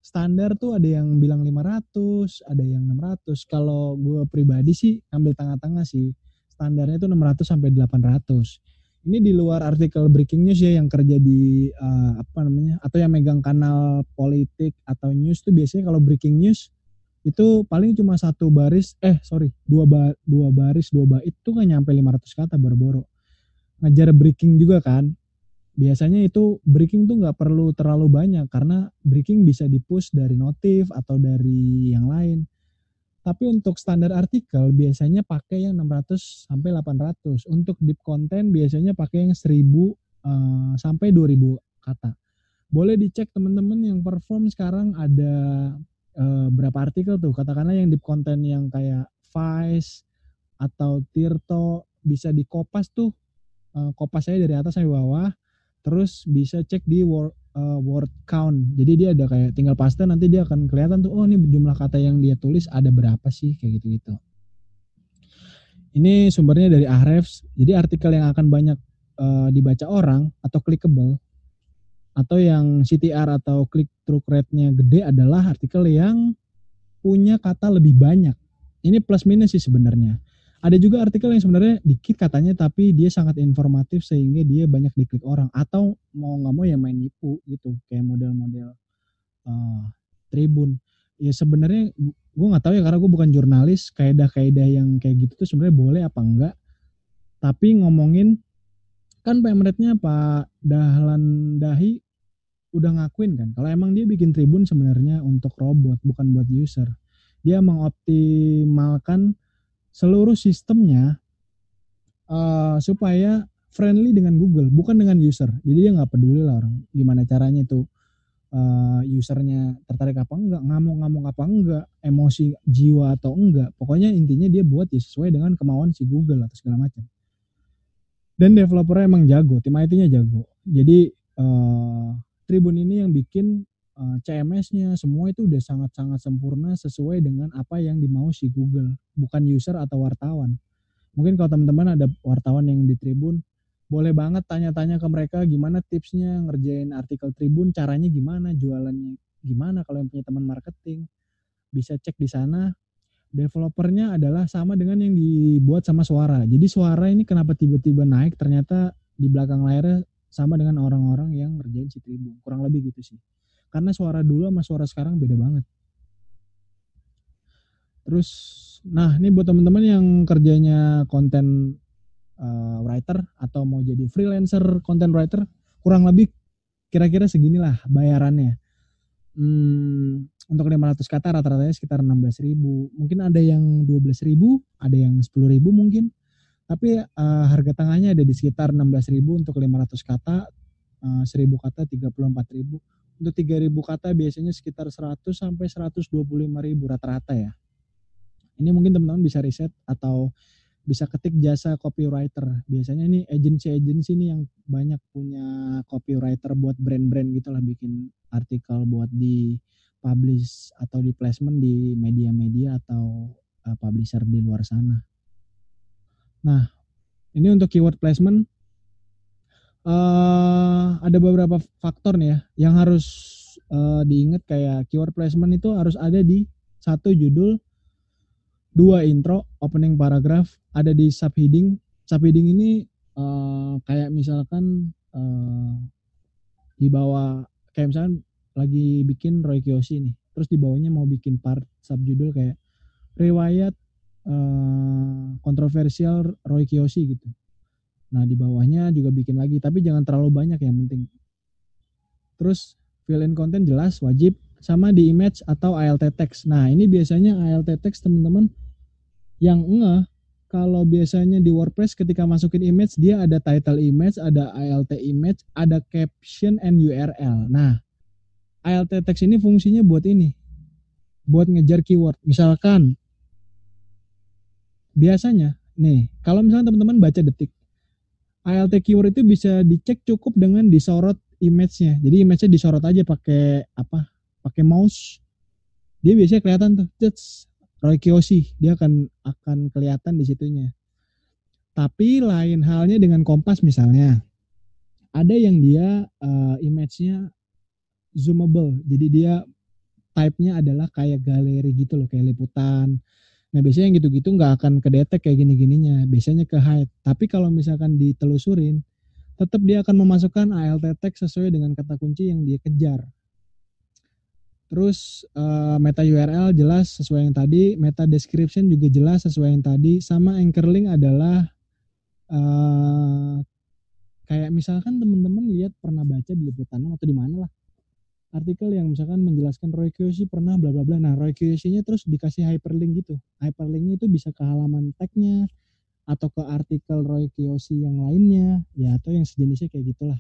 Standar tuh ada yang bilang 500 ada yang 600 kalau gue pribadi sih ambil tengah-tengah sih standarnya itu 600 sampai 800 ini di luar artikel breaking news ya yang kerja di eh, apa namanya atau yang megang kanal politik atau news tuh biasanya kalau breaking news itu paling cuma satu baris eh sorry dua ba, dua baris dua bait itu kan nyampe 500 kata boro-boro ngajar breaking juga kan. Biasanya itu breaking tuh nggak perlu terlalu banyak karena breaking bisa dipush dari notif atau dari yang lain. Tapi untuk standar artikel biasanya pakai yang 600 sampai 800 untuk deep content biasanya pakai yang 1000 eh, sampai 2000 kata. Boleh dicek teman-teman yang perform sekarang ada eh, berapa artikel tuh? Katakanlah yang deep content yang kayak Vice atau Tirto bisa dikopas tuh eh, kopas saya dari atas sampai bawah terus bisa cek di word, eh, word count jadi dia ada kayak tinggal paste nanti dia akan kelihatan tuh oh ini jumlah kata yang dia tulis ada berapa sih kayak gitu gitu ini sumbernya dari Ahrefs jadi artikel yang akan banyak eh, dibaca orang atau clickable atau yang CTR atau click through rate-nya gede adalah artikel yang punya kata lebih banyak. Ini plus minus sih sebenarnya. Ada juga artikel yang sebenarnya dikit katanya tapi dia sangat informatif sehingga dia banyak diklik orang atau mau nggak mau ya main nipu gitu kayak model-model uh, Tribun. Ya sebenarnya gue nggak tahu ya karena gue bukan jurnalis kaidah-kaidah yang kayak gitu tuh sebenarnya boleh apa enggak. Tapi ngomongin kan pemretnya Pak Dahlan Dahi udah ngakuin kan kalau emang dia bikin tribun sebenarnya untuk robot bukan buat user dia mengoptimalkan seluruh sistemnya uh, supaya friendly dengan Google bukan dengan user. Jadi dia nggak peduli lah orang gimana caranya itu uh, usernya tertarik apa enggak ngamuk-ngamuk apa enggak emosi jiwa atau enggak. Pokoknya intinya dia buat ya sesuai dengan kemauan si Google atau segala macam. Dan developernya emang jago, tim IT-nya jago. Jadi uh, Tribun ini yang bikin CMS-nya semua itu udah sangat-sangat sempurna sesuai dengan apa yang dimau si Google, bukan user atau wartawan. Mungkin kalau teman-teman ada wartawan yang di Tribun, boleh banget tanya-tanya ke mereka gimana tipsnya ngerjain artikel Tribun, caranya gimana, jualannya gimana kalau yang punya teman marketing. Bisa cek di sana developernya adalah sama dengan yang dibuat sama suara. Jadi suara ini kenapa tiba-tiba naik ternyata di belakang layarnya sama dengan orang-orang yang ngerjain si Tribun. Kurang lebih gitu sih. Karena suara dulu sama suara sekarang beda banget. Terus, nah ini buat teman-teman yang kerjanya konten uh, writer atau mau jadi freelancer content writer, kurang lebih kira-kira seginilah bayarannya. Hmm, untuk 500 kata rata-ratanya sekitar 16 ribu. Mungkin ada yang 12 ribu, ada yang 10 ribu mungkin. Tapi uh, harga tengahnya ada di sekitar 16 ribu untuk 500 kata, uh, 1000 kata 34 ribu. Untuk 3000 kata biasanya sekitar 100 sampai 125 ribu rata-rata ya. Ini mungkin teman-teman bisa riset atau bisa ketik jasa copywriter. Biasanya ini agency-agency nih yang banyak punya copywriter buat brand-brand gitu lah bikin artikel buat di publish atau di placement di media-media atau uh, publisher di luar sana. Nah, ini untuk keyword placement uh, ada beberapa faktor nih ya yang harus uh, diingat kayak keyword placement itu harus ada di satu judul, dua intro, opening paragraph, ada di subheading. Subheading ini uh, kayak misalkan uh, di bawah kayak misalkan lagi bikin Roy Kiyoshi nih terus di bawahnya mau bikin part subjudul kayak riwayat uh, kontroversial Roy Kiyoshi gitu nah di bawahnya juga bikin lagi tapi jangan terlalu banyak yang penting terus fill in konten jelas wajib sama di image atau ALT text nah ini biasanya ALT text teman-teman yang enggak kalau biasanya di WordPress ketika masukin image dia ada title image, ada ALT image, ada caption and URL. Nah, ALT text ini fungsinya buat ini. Buat ngejar keyword. Misalkan biasanya nih, kalau misalnya teman-teman baca detik ALT keyword itu bisa dicek cukup dengan disorot image-nya. Jadi image-nya disorot aja pakai apa? Pakai mouse. Dia biasanya kelihatan tuh, Cets, Roy Kiyoshi, dia akan akan kelihatan di situnya. Tapi lain halnya dengan Kompas misalnya. Ada yang dia uh, image-nya zoomable. Jadi dia type-nya adalah kayak galeri gitu loh, kayak liputan. Nah biasanya yang gitu-gitu nggak akan kedetek kayak gini-gininya. Biasanya ke hide. Tapi kalau misalkan ditelusurin, tetap dia akan memasukkan ALT text sesuai dengan kata kunci yang dia kejar. Terus uh, meta URL jelas sesuai yang tadi, meta description juga jelas sesuai yang tadi, sama anchor link adalah uh, kayak misalkan teman-teman lihat pernah baca di liputan atau di mana lah artikel yang misalkan menjelaskan Roy Kiyoshi pernah bla bla bla. Nah, Roy Kiyoshi-nya terus dikasih hyperlink gitu. Hyperlinknya itu bisa ke halaman tag-nya atau ke artikel Roy Kiyoshi yang lainnya, ya atau yang sejenisnya kayak gitulah.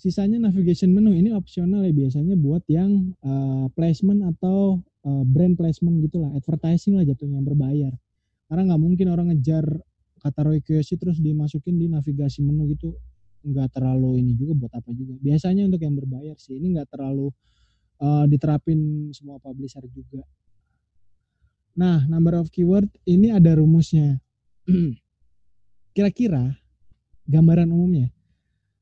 Sisanya navigation menu ini opsional ya biasanya buat yang uh, placement atau uh, brand placement gitulah, advertising lah jatuhnya yang berbayar. Karena nggak mungkin orang ngejar kata Roy Kiyoshi terus dimasukin di navigasi menu gitu nggak terlalu ini juga buat apa juga. Biasanya untuk yang berbayar sih ini nggak terlalu uh, diterapin semua publisher juga. Nah number of keyword ini ada rumusnya. Kira-kira gambaran umumnya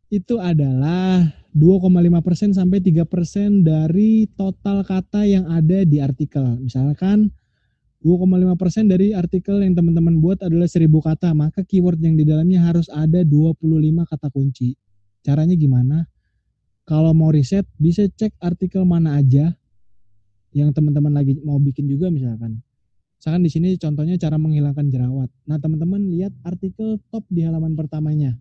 itu adalah 2,5% sampai 3% dari total kata yang ada di artikel. Misalkan 2,5% dari artikel yang teman-teman buat adalah 1000 kata, maka keyword yang di dalamnya harus ada 25 kata kunci. Caranya gimana? Kalau mau riset, bisa cek artikel mana aja yang teman-teman lagi mau bikin juga misalkan. Misalkan di sini contohnya cara menghilangkan jerawat. Nah, teman-teman lihat artikel top di halaman pertamanya.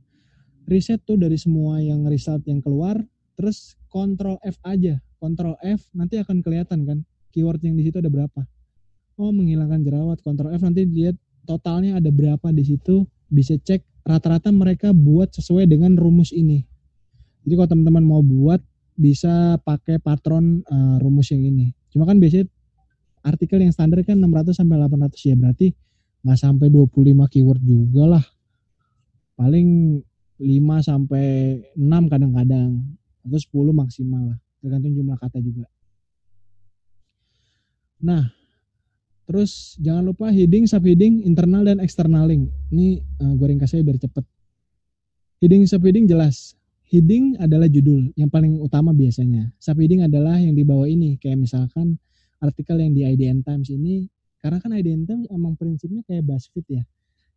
Riset tuh dari semua yang result yang keluar, terus Ctrl F aja. Ctrl F nanti akan kelihatan kan keyword yang di situ ada berapa oh menghilangkan jerawat kontrol F. Nanti lihat totalnya ada berapa di situ. Bisa cek rata-rata mereka buat sesuai dengan rumus ini. Jadi kalau teman-teman mau buat bisa pakai patron uh, rumus yang ini. Cuma kan biasanya artikel yang standar kan 600 sampai 800 ya. Berarti nggak sampai 25 keyword juga lah. Paling 5 sampai 6 kadang-kadang. Atau 10 maksimal lah. Tergantung jumlah kata juga. Nah Terus jangan lupa heading, subheading, internal dan external link. Ini uh, gue ringkas aja biar cepet. Heading, subheading jelas. Heading adalah judul yang paling utama biasanya. Subheading adalah yang di bawah ini. Kayak misalkan artikel yang di IDN Times ini. Karena kan IDN Times emang prinsipnya kayak BuzzFeed ya.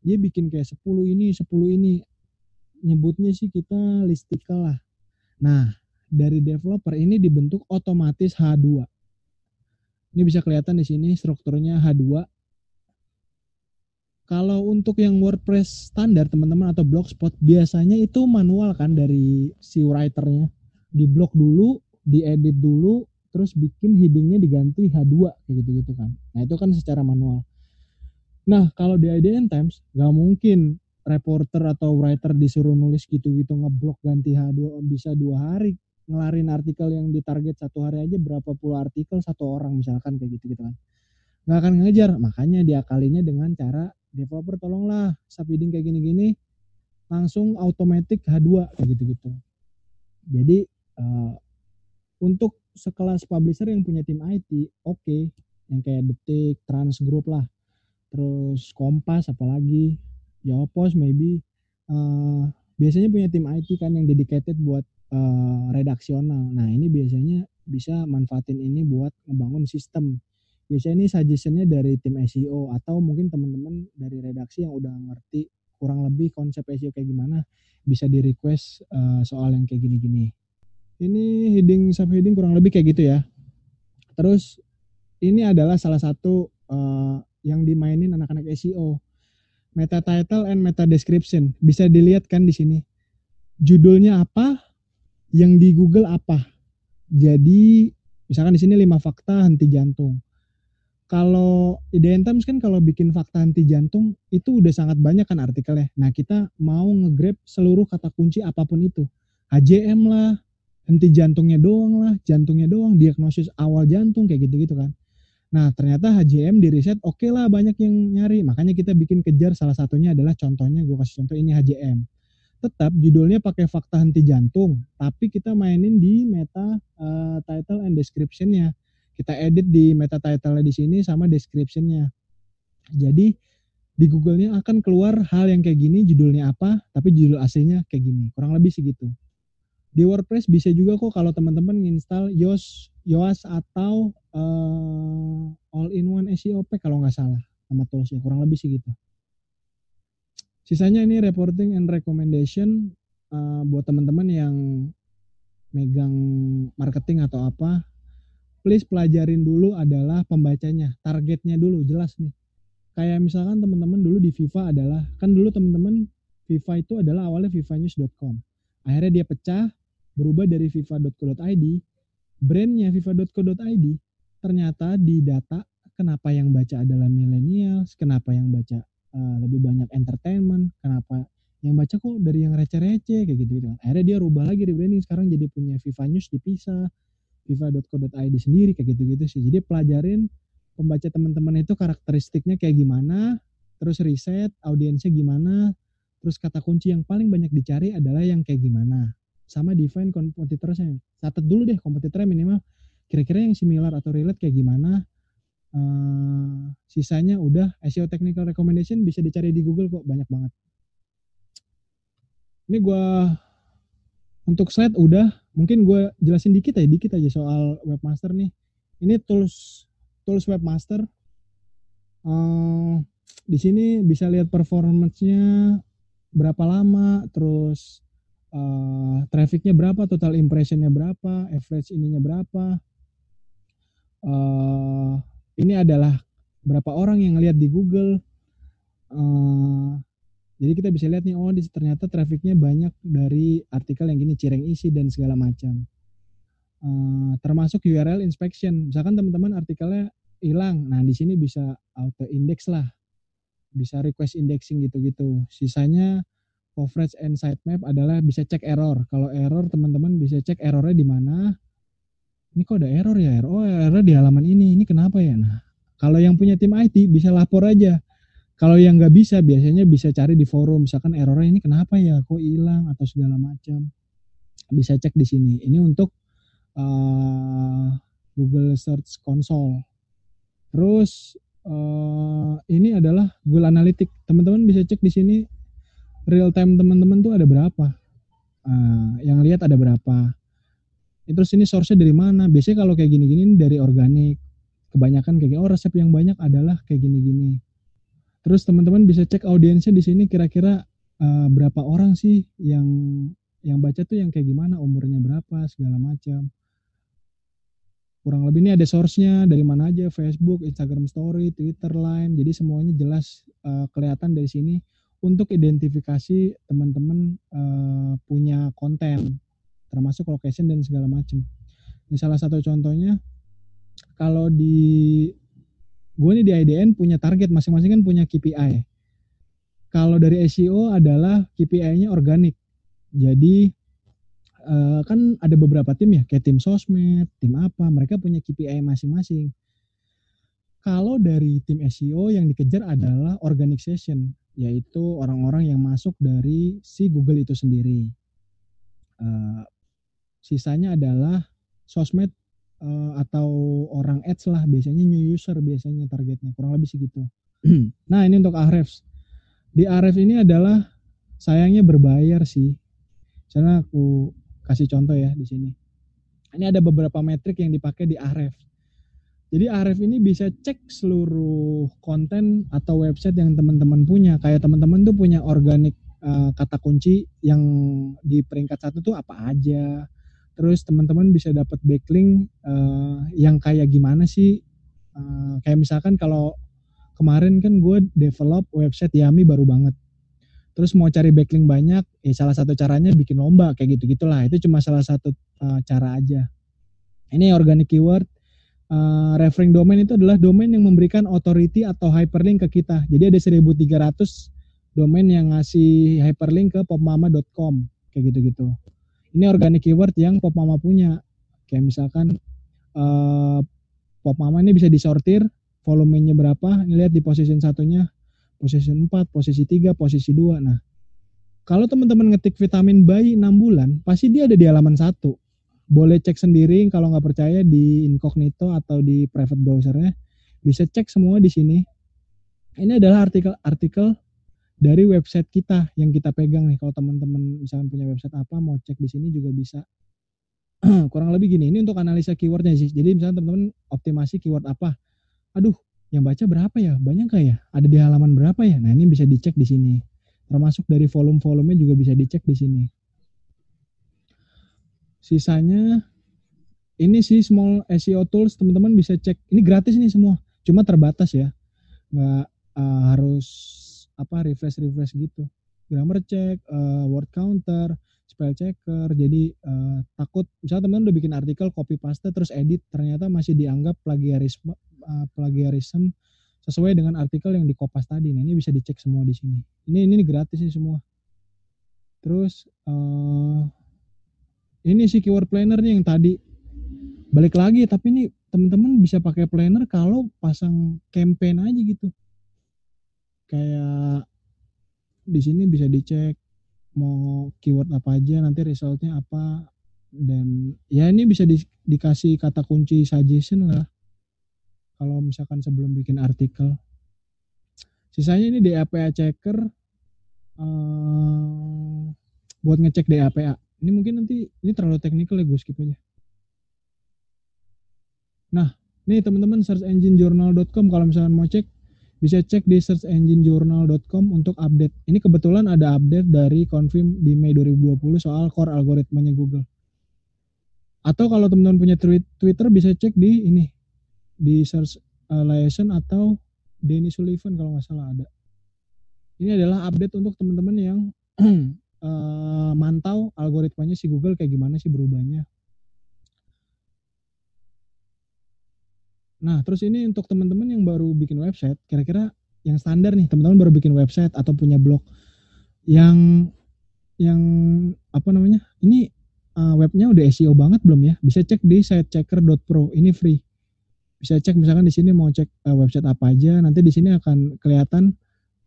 Dia bikin kayak 10 ini, 10 ini. Nyebutnya sih kita listicle lah. Nah, dari developer ini dibentuk otomatis H2 ini bisa kelihatan di sini strukturnya H2. Kalau untuk yang WordPress standar teman-teman atau Blogspot biasanya itu manual kan dari si writernya. Di blog dulu, diedit dulu, terus bikin headingnya diganti H2 kayak gitu-gitu kan. Nah itu kan secara manual. Nah kalau di IDN Times nggak mungkin reporter atau writer disuruh nulis gitu-gitu ngeblok ganti H2 bisa dua hari ngelarin artikel yang ditarget satu hari aja berapa puluh artikel satu orang misalkan kayak gitu gitu kan. Nggak akan ngejar. Makanya diakalinya dengan cara developer tolonglah subheading kayak gini-gini langsung automatic H2 kayak gitu-gitu. Jadi uh, untuk sekelas publisher yang punya tim IT oke. Okay. yang kayak detik trans group lah. Terus kompas apalagi. Jawapos maybe. Uh, biasanya punya tim IT kan yang dedicated buat uh, redaksional. Nah ini biasanya bisa manfaatin ini buat ngebangun sistem. Biasanya ini suggestionnya dari tim SEO atau mungkin teman-teman dari redaksi yang udah ngerti kurang lebih konsep SEO kayak gimana bisa di request uh, soal yang kayak gini-gini. Ini heading subheading kurang lebih kayak gitu ya. Terus ini adalah salah satu uh, yang dimainin anak-anak SEO. Meta title and meta description bisa dilihat kan di sini. Judulnya apa, yang di Google apa. Jadi misalkan di sini lima fakta henti jantung. Kalau IDN Times kan kalau bikin fakta henti jantung itu udah sangat banyak kan artikelnya. Nah kita mau ngegrab seluruh kata kunci apa pun itu. HJM lah, henti jantungnya doang lah, jantungnya doang, diagnosis awal jantung kayak gitu-gitu kan. Nah ternyata HJM di riset oke lah banyak yang nyari, makanya kita bikin kejar salah satunya adalah contohnya gue kasih contoh ini HJM. Tetap judulnya pakai fakta henti jantung, tapi kita mainin di meta uh, title and descriptionnya. Kita edit di meta title di sini sama descriptionnya. Jadi di Google-nya akan keluar hal yang kayak gini, judulnya apa, tapi judul aslinya kayak gini. Kurang lebih segitu. Di WordPress bisa juga kok kalau teman-teman install Yoast, Yoast atau uh, All-in-One SEO Pack kalau nggak salah sama toolsnya. Kurang lebih segitu. Sisanya ini reporting and recommendation uh, buat teman-teman yang megang marketing atau apa. Please pelajarin dulu adalah pembacanya, targetnya dulu jelas nih. Kayak misalkan teman-teman dulu di Viva adalah kan dulu teman-teman Viva itu adalah awalnya vivanews.com. Akhirnya dia pecah, berubah dari fifa.co.id, brandnya fifa.co.id, ternyata di data kenapa yang baca adalah millennials, kenapa yang baca uh, lebih banyak entertainment, kenapa yang baca kok dari yang receh-receh kayak gitu gitu. Akhirnya dia rubah lagi di branding sekarang jadi punya Viva News dipisah, viva.co.id sendiri kayak gitu-gitu sih. Jadi pelajarin pembaca teman-teman itu karakteristiknya kayak gimana, terus riset audiensnya gimana, terus kata kunci yang paling banyak dicari adalah yang kayak gimana sama define kompetitornya. Catat dulu deh kompetitornya minimal kira-kira yang similar atau relate kayak gimana. Uh, sisanya udah SEO technical recommendation bisa dicari di Google kok banyak banget. Ini gue untuk slide udah, mungkin gue jelasin dikit aja dikit aja soal webmaster nih. Ini tools tools webmaster. Uh, di sini bisa lihat performance-nya berapa lama, terus uh, trafficnya berapa, total impressionnya berapa, average ininya berapa. Uh, ini adalah berapa orang yang lihat di Google. Uh, jadi kita bisa lihat nih, oh ternyata trafficnya banyak dari artikel yang gini, cireng isi dan segala macam. Uh, termasuk URL inspection. Misalkan teman-teman artikelnya hilang, nah di sini bisa auto index lah, bisa request indexing gitu-gitu. Sisanya coverage and sitemap adalah bisa cek error. Kalau error teman-teman bisa cek errornya di mana. Ini kok ada error ya? Oh error di halaman ini. Ini kenapa ya? Nah, kalau yang punya tim IT bisa lapor aja. Kalau yang nggak bisa biasanya bisa cari di forum. Misalkan errornya ini kenapa ya? Kok hilang atau segala macam. Bisa cek di sini. Ini untuk uh, Google Search Console. Terus uh, ini adalah Google Analytics. Teman-teman bisa cek di sini real time teman-teman tuh ada berapa uh, yang lihat ada berapa terus ini source-nya dari mana? Biasanya kalau kayak gini-gini dari organik. Kebanyakan kayak gini oh resep yang banyak adalah kayak gini-gini. Terus teman-teman bisa cek audiensnya di sini kira-kira uh, berapa orang sih yang yang baca tuh yang kayak gimana umurnya berapa segala macam. Kurang lebih ini ada source-nya dari mana aja Facebook, Instagram Story, Twitter, Line. Jadi semuanya jelas uh, kelihatan dari sini. Untuk identifikasi teman-teman uh, punya konten termasuk location dan segala macam. Ini salah satu contohnya kalau di gue nih di IDN punya target masing-masing kan punya KPI. Kalau dari SEO adalah KPI-nya organik. Jadi uh, kan ada beberapa tim ya, kayak tim sosmed, tim apa, mereka punya KPI masing-masing. Kalau dari tim SEO yang dikejar adalah organic session yaitu orang-orang yang masuk dari si Google itu sendiri. Uh, sisanya adalah sosmed uh, atau orang ads lah biasanya new user biasanya targetnya kurang lebih segitu. nah ini untuk Ahrefs. Di Ahrefs ini adalah sayangnya berbayar sih. Karena aku kasih contoh ya di sini. Ini ada beberapa metrik yang dipakai di Ahrefs. Jadi Arif ini bisa cek seluruh konten atau website yang teman-teman punya. Kayak teman-teman tuh punya organik uh, kata kunci yang di peringkat satu tuh apa aja. Terus teman-teman bisa dapat backlink uh, yang kayak gimana sih? Uh, kayak misalkan kalau kemarin kan gue develop website Yami baru banget. Terus mau cari backlink banyak, eh salah satu caranya bikin lomba kayak gitu gitulah. Itu cuma salah satu uh, cara aja. Ini organic keyword uh, referring domain itu adalah domain yang memberikan authority atau hyperlink ke kita. Jadi ada 1300 domain yang ngasih hyperlink ke popmama.com kayak gitu-gitu. Ini organic keyword yang Pop Mama punya. Kayak misalkan eh, Pop Mama ini bisa disortir volumenya berapa. Ini lihat di posisi satunya, posisi 4, posisi 3, posisi 2. Nah, kalau teman-teman ngetik vitamin bayi 6 bulan, pasti dia ada di halaman satu. Boleh cek sendiri kalau nggak percaya di incognito atau di private browsernya. Bisa cek semua di sini. Ini adalah artikel-artikel dari website kita yang kita pegang nih. Kalau teman-teman misalkan punya website apa mau cek di sini juga bisa. Kurang lebih gini. Ini untuk analisa keywordnya sih. Jadi misalnya teman-teman optimasi keyword apa. Aduh, yang baca berapa ya? Banyak nggak ya? Ada di halaman berapa ya? Nah ini bisa dicek di sini. Termasuk dari volume-volumenya juga bisa dicek di sini. Sisanya ini sih small SEO tools teman-teman bisa cek. Ini gratis nih semua. Cuma terbatas ya. Nggak uh, harus apa refresh refresh gitu. Grammar check uh, word counter spell checker. Jadi uh, takut misalnya teman udah bikin artikel copy paste terus edit ternyata masih dianggap plagiarisme uh, plagiarism sesuai dengan artikel yang di kopas tadi. Nah ini bisa dicek semua di sini. Ini ini gratis sih semua. Terus uh, ini sih keyword planner nih yang tadi. Balik lagi tapi ini teman-teman bisa pakai planner kalau pasang campaign aja gitu kayak di sini bisa dicek mau keyword apa aja nanti resultnya apa. Dan ya ini bisa di, dikasih kata kunci suggestion lah. Kalau misalkan sebelum bikin artikel. Sisanya ini DAPA checker uh, buat ngecek DAPA ini mungkin nanti ini terlalu teknikal ya gue skip aja. Nah nih teman-teman search engine journal.com kalau misalkan mau cek bisa cek di searchenginejournal.com untuk update. Ini kebetulan ada update dari Confirm di Mei 2020 soal core algoritmanya Google. Atau kalau teman-teman punya Twitter bisa cek di ini di search uh, liaison atau Denny Sullivan kalau nggak salah ada. Ini adalah update untuk teman-teman yang uh, mantau algoritmanya si Google kayak gimana sih berubahnya. Nah, terus ini untuk teman-teman yang baru bikin website, kira-kira yang standar nih, teman-teman baru bikin website atau punya blog yang yang apa namanya? Ini uh, webnya udah SEO banget belum ya? Bisa cek di sitechecker.pro. Ini free. Bisa cek misalkan di sini mau cek uh, website apa aja, nanti di sini akan kelihatan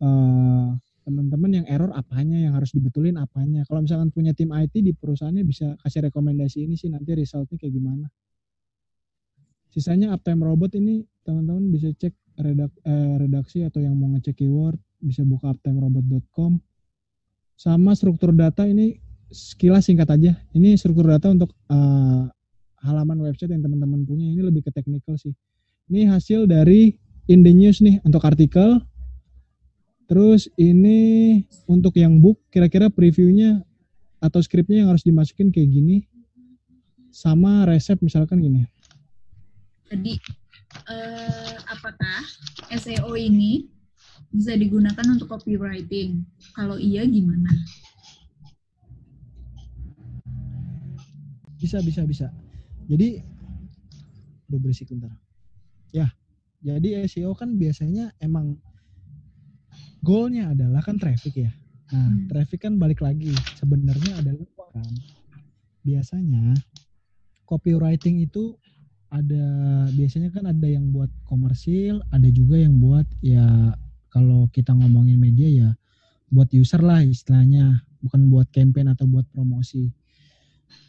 uh, teman-teman yang error apanya, yang harus dibetulin apanya. Kalau misalkan punya tim IT di perusahaannya bisa kasih rekomendasi ini sih nanti resultnya kayak gimana. Sisanya Uptime Robot ini teman-teman bisa cek redak, eh, redaksi atau yang mau ngecek keyword bisa buka uptimerobot.com. Sama struktur data ini sekilas singkat aja. Ini struktur data untuk uh, halaman website yang teman-teman punya ini lebih ke teknikal sih. Ini hasil dari in the news nih untuk artikel. Terus ini untuk yang book kira-kira previewnya atau skripnya yang harus dimasukin kayak gini. Sama resep misalkan gini Jadi eh, apakah SEO ini bisa digunakan untuk copywriting? Kalau iya gimana? Bisa, bisa, bisa. Jadi, udah berisik bentar. Ya, jadi SEO kan biasanya emang goalnya adalah kan traffic ya. Nah, hmm. traffic kan balik lagi sebenarnya adalah kan biasanya copywriting itu ada biasanya kan ada yang buat komersil, ada juga yang buat ya kalau kita ngomongin media ya buat user lah istilahnya, bukan buat campaign atau buat promosi.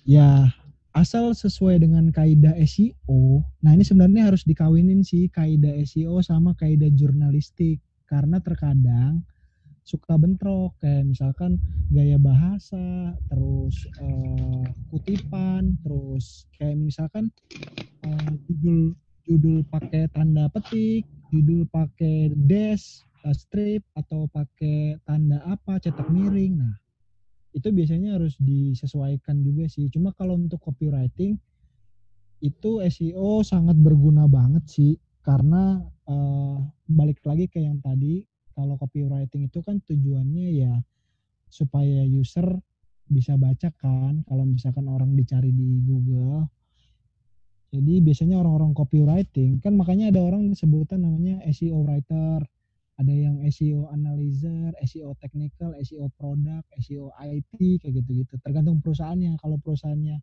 Ya asal sesuai dengan kaidah SEO. Nah, ini sebenarnya harus dikawinin sih kaidah SEO sama kaidah jurnalistik karena terkadang suka bentrok kayak misalkan gaya bahasa terus uh, kutipan terus kayak misalkan uh, judul judul pakai tanda petik judul pakai dash uh, strip atau pakai tanda apa cetak miring. Nah itu biasanya harus disesuaikan juga sih. Cuma kalau untuk copywriting itu SEO sangat berguna banget sih. Karena uh, balik lagi ke yang tadi kalau copywriting itu kan tujuannya ya supaya user bisa baca kan kalau misalkan orang dicari di Google jadi biasanya orang-orang copywriting kan makanya ada orang sebutan namanya SEO writer ada yang SEO analyzer, SEO technical, SEO product, SEO IT kayak gitu-gitu. Tergantung perusahaannya. Kalau perusahaannya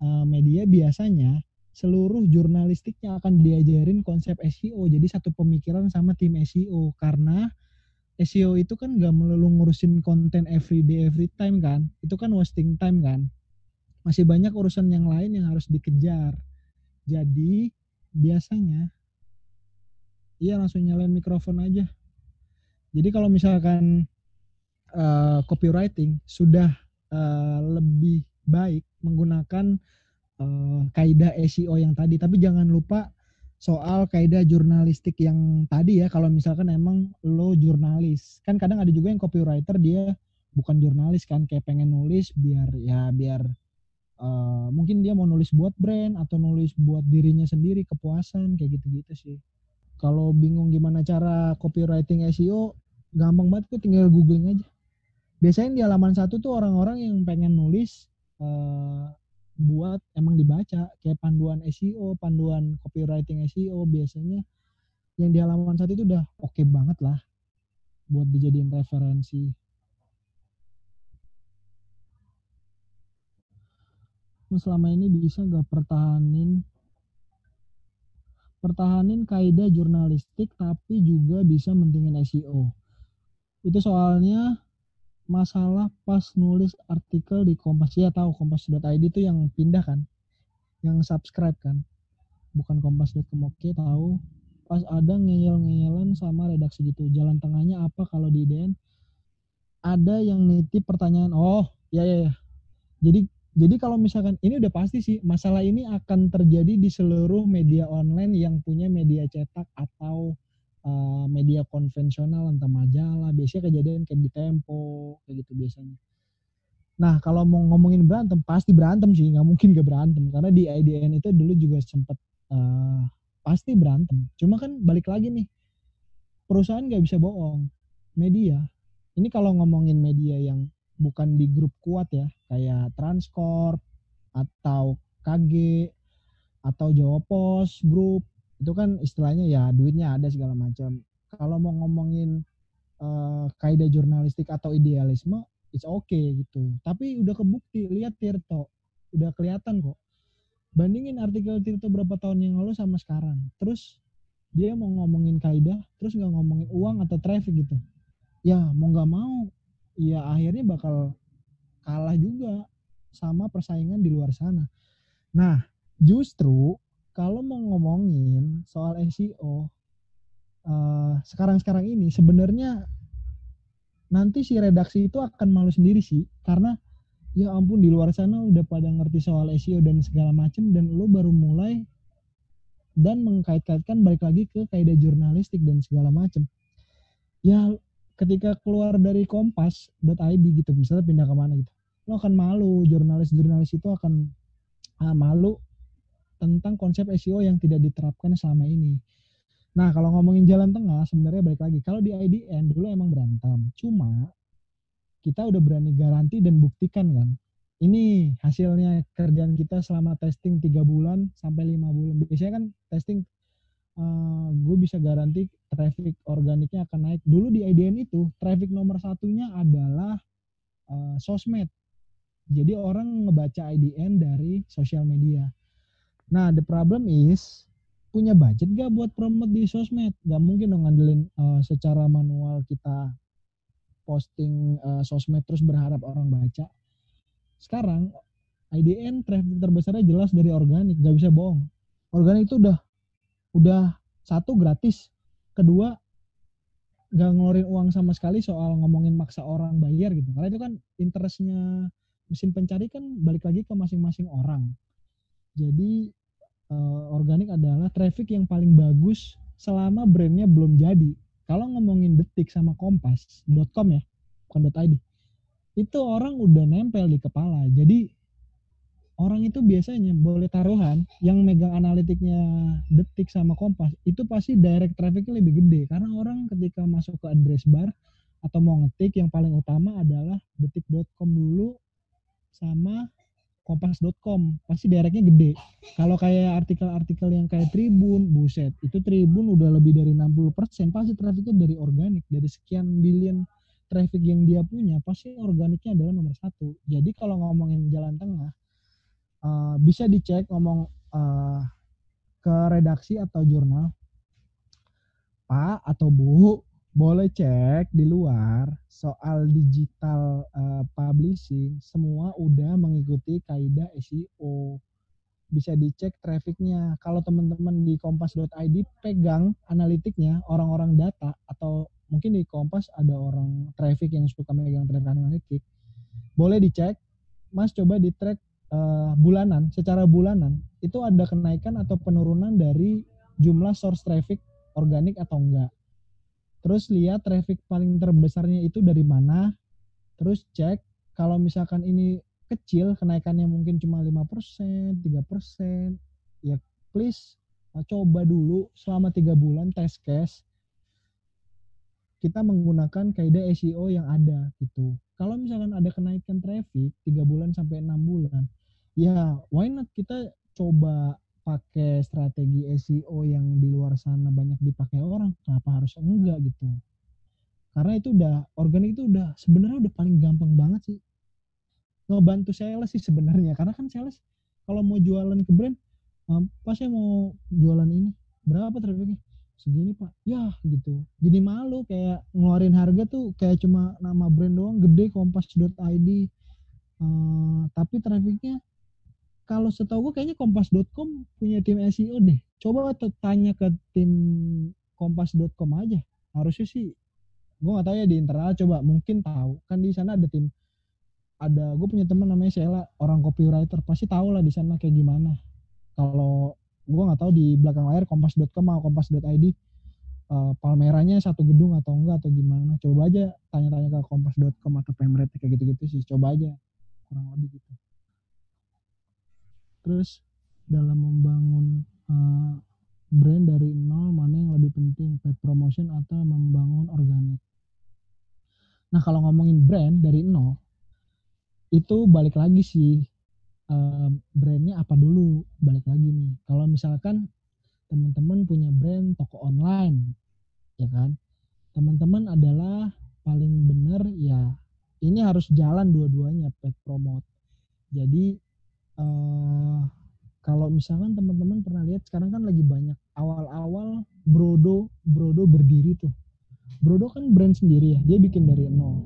eh, media biasanya seluruh jurnalistiknya akan diajarin konsep SEO. Jadi satu pemikiran sama tim SEO karena SEO itu kan gak melulu ngurusin konten every day every time kan. Itu kan wasting time kan. Masih banyak urusan yang lain yang harus dikejar. Jadi biasanya Iya langsung nyalain mikrofon aja. Jadi kalau misalkan uh, copywriting sudah uh, lebih baik menggunakan uh, kaidah SEO yang tadi, tapi jangan lupa soal kaidah jurnalistik yang tadi ya. Kalau misalkan emang lo jurnalis, kan kadang ada juga yang copywriter dia bukan jurnalis kan, kayak pengen nulis biar ya biar uh, mungkin dia mau nulis buat brand atau nulis buat dirinya sendiri kepuasan kayak gitu-gitu sih. Kalau bingung gimana cara copywriting SEO gampang banget kok tinggal googling aja. Biasanya di halaman satu tuh orang-orang yang pengen nulis uh, buat emang dibaca kayak panduan SEO panduan copywriting SEO biasanya yang di halaman satu itu udah oke okay banget lah buat dijadiin referensi selama ini bisa gak pertahanin pertahanin kaidah jurnalistik tapi juga bisa mentingin SEO. Itu soalnya masalah pas nulis artikel di Kompas ya tahu kompas.id itu yang pindah kan? Yang subscribe kan? Bukan kompas.com oke tahu. Pas ada ngeyel-ngeyelan sama redaksi gitu. Jalan tengahnya apa kalau di IDN ada yang nitip pertanyaan oh ya ya ya jadi jadi kalau misalkan ini udah pasti sih masalah ini akan terjadi di seluruh media online yang punya media cetak atau uh, media konvensional entah majalah biasanya kejadian kayak di Tempo kayak gitu biasanya. Nah kalau mau ngomongin berantem pasti berantem sih nggak mungkin gak berantem karena di IDN itu dulu juga sempet uh, pasti berantem. Cuma kan balik lagi nih perusahaan nggak bisa bohong media. Ini kalau ngomongin media yang bukan di grup kuat ya kayak Transcorp atau KG atau Jawa Pos grup itu kan istilahnya ya duitnya ada segala macam. Kalau mau ngomongin uh, kaidah jurnalistik atau idealisme it's okay gitu. Tapi udah kebukti lihat Tirto. Udah kelihatan kok. Bandingin artikel Tirto berapa tahun yang lalu sama sekarang. Terus dia mau ngomongin kaidah terus nggak ngomongin uang atau traffic gitu. Ya mau nggak mau ya akhirnya bakal kalah juga sama persaingan di luar sana. Nah, justru kalau mau ngomongin soal SEO uh, sekarang-sekarang ini sebenarnya nanti si redaksi itu akan malu sendiri sih karena ya ampun di luar sana udah pada ngerti soal SEO dan segala macem dan lo baru mulai dan mengkait-kaitkan balik lagi ke kaidah jurnalistik dan segala macem. Ya ketika keluar dari kompas.id gitu misalnya pindah ke mana gitu lo akan malu jurnalis-jurnalis itu akan ah, malu tentang konsep SEO yang tidak diterapkan selama ini nah kalau ngomongin jalan tengah sebenarnya balik lagi kalau di IDN dulu emang berantem cuma kita udah berani garanti dan buktikan kan ini hasilnya kerjaan kita selama testing tiga bulan sampai lima bulan biasanya kan testing uh, gue bisa garanti traffic organiknya akan naik. Dulu di IDN itu traffic nomor satunya adalah uh, sosmed. Jadi orang ngebaca IDN dari sosial media. Nah, the problem is punya budget gak buat promote di sosmed? Gak mungkin dong ngandelin uh, secara manual kita posting uh, sosmed terus berharap orang baca. Sekarang IDN traffic terbesarnya jelas dari organik, gak bisa bohong. Organik itu udah udah satu gratis kedua gak ngeluarin uang sama sekali soal ngomongin maksa orang bayar gitu karena itu kan interestnya mesin pencari kan balik lagi ke masing-masing orang jadi uh, organik adalah traffic yang paling bagus selama brandnya belum jadi. Kalau ngomongin detik sama kompas.com ya bukan .id itu orang udah nempel di kepala. Jadi orang itu biasanya boleh taruhan yang megang analitiknya detik sama kompas itu pasti direct trafficnya lebih gede. Karena orang ketika masuk ke address bar atau mau ngetik yang paling utama adalah detik.com dulu sama kompas.com pasti directnya gede. Kalau kayak artikel-artikel yang kayak Tribun, buset, itu Tribun udah lebih dari 60% pasti trafficnya dari organik, dari sekian billion traffic yang dia punya, pasti organiknya adalah nomor satu. Jadi kalau ngomongin jalan tengah, eh, bisa dicek ngomong eh, ke redaksi atau jurnal, Pak atau Bu, boleh cek di luar soal digital eh, publishing. Semua udah mengikuti kaidah SEO bisa dicek trafficnya. Kalau teman-teman di kompas.id pegang analitiknya orang-orang data atau mungkin di kompas ada orang traffic yang suka megang traffic analitik boleh dicek. Mas coba di track eh, bulanan. Secara bulanan itu ada kenaikan atau penurunan dari jumlah source traffic organik atau enggak terus lihat traffic paling terbesarnya itu dari mana terus cek kalau misalkan ini kecil kenaikannya mungkin cuma 5%, 3%, ya please uh, coba dulu selama tiga bulan test case kita menggunakan kaidah SEO yang ada gitu. Kalau misalkan ada kenaikan traffic tiga bulan sampai enam bulan, ya why not kita coba pakai strategi SEO yang di luar sana banyak dipakai orang, kenapa harus enggak gitu? Karena itu udah organik itu udah sebenarnya udah paling gampang banget sih. Ngebantu sales sih sebenarnya karena kan sales kalau mau jualan ke brand um, pas saya mau jualan ini berapa trafficnya segini pak. Ya gitu. Jadi malu kayak ngeluarin harga tuh kayak cuma nama brand doang gede kompas.id uh, tapi trafficnya kalau setahu gue kayaknya kompas.com punya tim SEO deh. Coba tanya ke tim kompas.com aja. Harusnya sih gue nggak tahu ya di internal coba mungkin tahu. Kan di sana ada tim ada gue punya teman namanya Sheila orang copywriter. Pasti tahu lah di sana kayak gimana. Kalau gue nggak tahu di belakang layar kompas.com atau kompas.id uh, palmeranya satu gedung atau enggak atau gimana. Coba aja tanya-tanya ke kompas.com atau pemret kayak gitu-gitu sih. Coba aja kurang lebih gitu terus dalam membangun uh, brand dari nol mana yang lebih penting? Paid promotion atau membangun organik? Nah kalau ngomongin brand dari nol itu balik lagi sih uh, brandnya apa dulu? Balik lagi nih. Kalau misalkan teman-teman punya brand toko online ya kan? Teman-teman adalah paling benar ya ini harus jalan dua-duanya paid promote. Jadi uh, kalau misalkan teman-teman pernah lihat sekarang kan lagi banyak. Awal-awal Brodo Brodo berdiri tuh. Brodo kan brand sendiri ya dia bikin dari nol.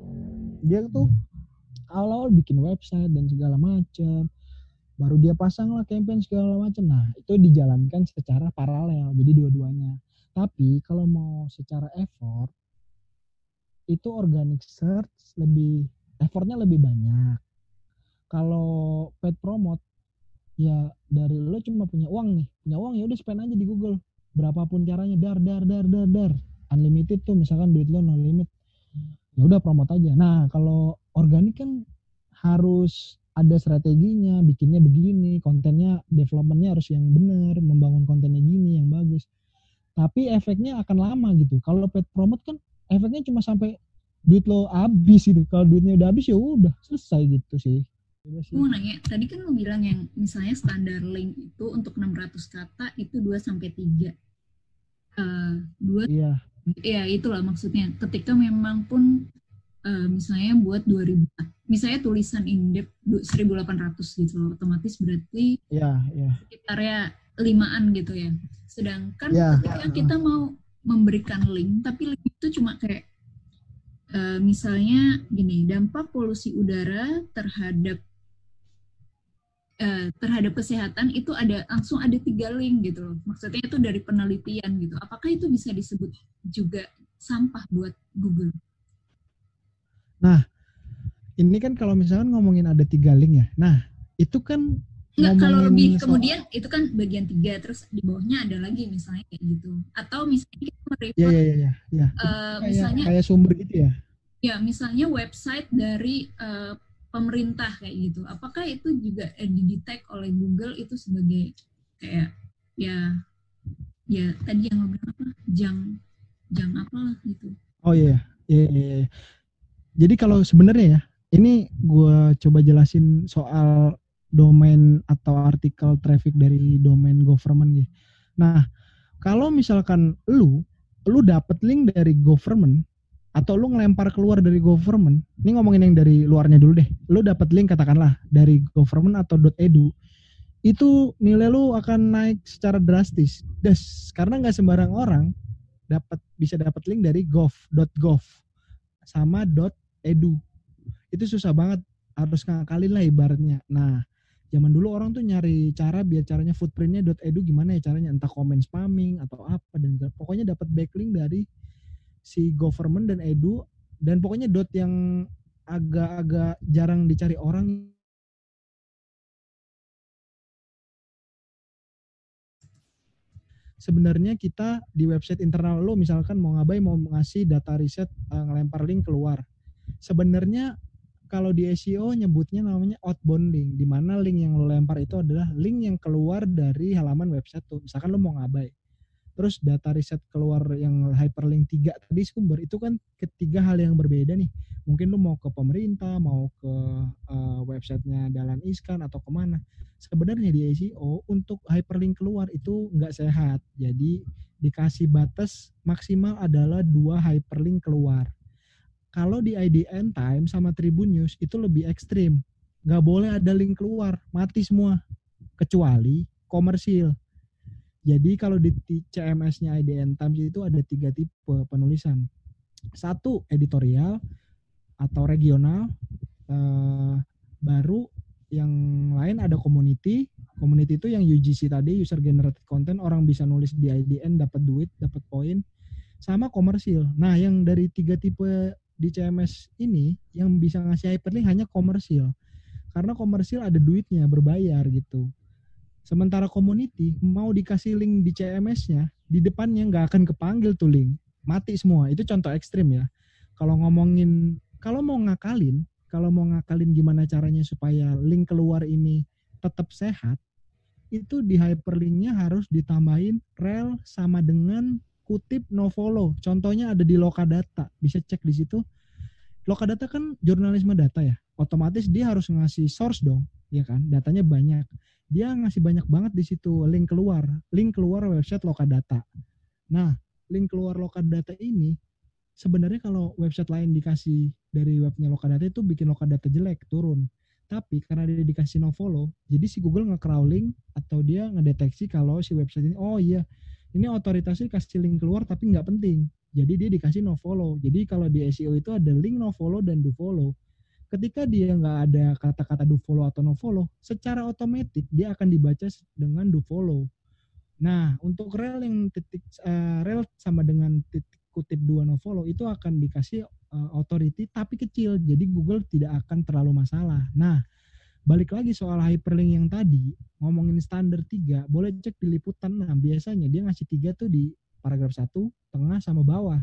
Dia tuh awal-awal bikin website dan segala macam baru dia pasang lah campaign segala macam nah itu dijalankan secara paralel jadi dua-duanya. Tapi kalau mau secara effort itu organic search lebih effortnya lebih banyak kalau paid promote ya dari lo cuma punya uang nih. Punya uang ya udah spend aja di Google. Berapapun caranya dar dar dar dar dar. Unlimited tuh misalkan duit lo no limit. Ya udah promote aja. Nah kalau organik kan harus ada strateginya bikinnya begini kontennya developmentnya harus yang benar membangun kontennya gini yang bagus. Tapi efeknya akan lama gitu. Kalau paid promote kan efeknya cuma sampai duit lo habis gitu. Kalau duitnya udah habis ya udah selesai gitu sih Gue mau nanya, tadi kan lo bilang yang misalnya standar link itu untuk 600 kata itu 2 sampai 3. Uh, 2 Iya. Ya itulah maksudnya. Ketika memang pun uh, misalnya buat 2000 misalnya tulisan indep 1800 gitu loh, otomatis berarti Iya, iya. sekitarnya limaan gitu ya. Sedangkan Ya, ketika ya. kita mau memberikan link, tapi link itu cuma kayak eh, misalnya gini, dampak polusi udara terhadap eh, terhadap kesehatan itu ada langsung ada tiga link gitu loh. Maksudnya itu dari penelitian gitu. Apakah itu bisa disebut juga sampah buat Google? Nah, ini kan kalau misalkan ngomongin ada tiga link ya. Nah, itu kan Enggak, kalau lebih soal- kemudian itu kan bagian tiga, terus di bawahnya ada lagi misalnya kayak gitu. Atau misalnya kita merefer Iya, iya, iya. Ya. eh, Kayak, misalnya kayak sumber gitu ya. ya misalnya website dari eh, pemerintah kayak gitu. Apakah itu juga eh, didetect oleh Google itu sebagai kayak ya ya tadi yang lo bilang apa? Jang jang apa lah gitu. Oh iya, iya, iya, iya. Jadi kalau sebenarnya ya, ini gua coba jelasin soal domain atau artikel traffic dari domain government gitu. Nah, kalau misalkan lu lu dapet link dari government atau lu ngelempar keluar dari government, ini ngomongin yang dari luarnya dulu deh. Lu dapet link katakanlah dari government atau .edu, itu nilai lu akan naik secara drastis. Des, karena nggak sembarang orang dapat bisa dapat link dari gov.gov sama .edu. Itu susah banget, harus ngakalin lah ibaratnya. Nah, zaman dulu orang tuh nyari cara biar caranya footprintnya .edu gimana ya caranya entah komen spamming atau apa dan pokoknya dapat backlink dari si government dan edu dan pokoknya dot yang agak-agak jarang dicari orang. Sebenarnya kita di website internal lo misalkan mau ngabai mau ngasih data riset uh, ngelempar link keluar. Sebenarnya kalau di SEO nyebutnya namanya outbound link di mana link yang lo lempar itu adalah link yang keluar dari halaman website tuh misalkan lo mau ngabai terus data riset keluar yang hyperlink tiga tadi sumber itu kan ketiga hal yang berbeda nih. Mungkin lu mau ke pemerintah mau ke uh, websitenya Dalan Iskan atau ke mana. Sebenarnya di SEO untuk hyperlink keluar itu nggak sehat. Jadi dikasih batas maksimal adalah dua hyperlink keluar. Kalau di IDN Time sama Tribun News itu lebih ekstrim. Nggak boleh ada link keluar. Mati semua. Kecuali komersil jadi kalau di CMS-nya IDN Times itu ada tiga tipe penulisan. Satu editorial atau regional, eh, baru yang lain ada community. Community itu yang UGC tadi user generated content orang bisa nulis di IDN dapat duit, dapat poin, sama komersil. Nah yang dari tiga tipe di CMS ini yang bisa ngasih hyperlink hanya komersil. Karena komersil ada duitnya berbayar gitu. Sementara community mau dikasih link di CMS-nya, di depannya nggak akan kepanggil tuh link. Mati semua. Itu contoh ekstrim ya. Kalau ngomongin, kalau mau ngakalin, kalau mau ngakalin gimana caranya supaya link keluar ini tetap sehat, itu di hyperlinknya harus ditambahin rel sama dengan kutip no follow. Contohnya ada di Lokadata. Bisa cek di situ. Lokadata kan jurnalisme data ya. Otomatis dia harus ngasih source dong, ya kan? Datanya banyak dia ngasih banyak banget di situ link keluar, link keluar website Lokadata. Nah, link keluar Lokadata ini sebenarnya kalau website lain dikasih dari webnya Lokadata itu bikin Lokadata jelek, turun. Tapi karena dia dikasih no follow, jadi si Google nge-crawling atau dia ngedeteksi kalau si website ini, oh iya, ini otoritasnya kasih link keluar tapi nggak penting. Jadi dia dikasih no follow. Jadi kalau di SEO itu ada link no follow dan do follow ketika dia nggak ada kata-kata do follow atau no follow, secara otomatis dia akan dibaca dengan do follow. Nah, untuk rel yang titik uh, rel sama dengan titik kutip dua no follow itu akan dikasih uh, authority tapi kecil. Jadi Google tidak akan terlalu masalah. Nah, balik lagi soal hyperlink yang tadi, ngomongin standar tiga boleh cek di liputan. Nah, biasanya dia ngasih tiga tuh di paragraf satu tengah sama bawah.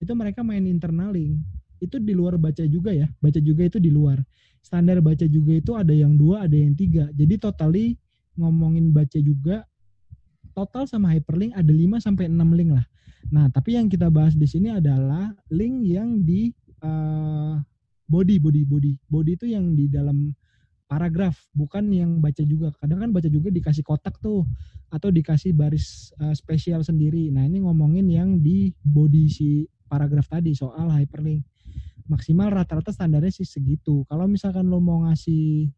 Itu mereka main internal link itu di luar baca juga ya. Baca juga itu di luar. Standar baca juga itu ada yang dua ada yang tiga. Jadi totally ngomongin baca juga total sama hyperlink ada 5 sampai enam link lah. Nah tapi yang kita bahas di sini adalah link yang di uh, body body body. Body itu yang di dalam paragraf bukan yang baca juga. Kadang kan baca juga dikasih kotak tuh atau dikasih baris uh, spesial sendiri. Nah ini ngomongin yang di body si paragraf tadi soal hyperlink maksimal rata-rata standarnya sih segitu. Kalau misalkan lo mau ngasih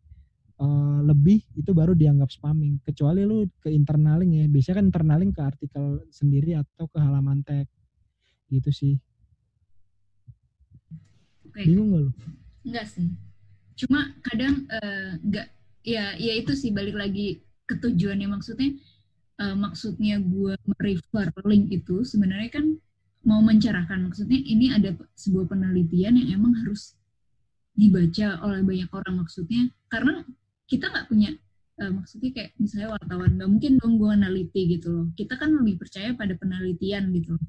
uh, lebih itu baru dianggap spamming. Kecuali lo ke internaling ya. Biasanya kan internaling ke artikel sendiri atau ke halaman tag. Gitu sih. Oke. Bingung gak lo? Enggak sih. Cuma kadang uh, enggak ya ya itu sih balik lagi ke tujuannya maksudnya uh, maksudnya gue merefer link itu sebenarnya kan mau mencerahkan. Maksudnya ini ada sebuah penelitian yang emang harus dibaca oleh banyak orang. Maksudnya karena kita nggak punya uh, maksudnya kayak misalnya wartawan nggak mungkin dong gue meneliti gitu loh. Kita kan lebih percaya pada penelitian gitu loh.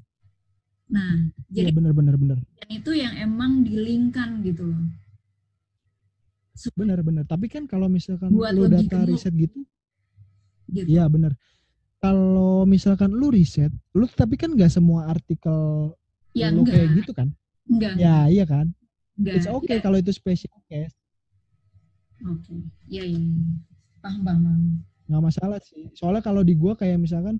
Nah iya, jadi benar benar benar. dan itu yang emang dilingkan gitu loh. Benar benar. Tapi kan kalau misalkan Buat lo data riset gitu gitu. iya benar kalau misalkan lu riset, lu tapi kan nggak semua artikel ya lu enggak kayak gitu kan? enggak Ya iya kan. enggak It's okay Ya, kalau itu special case. oke ya ya ya. paham paham. paham. nggak masalah sih soalnya kalau di gua kayak misalkan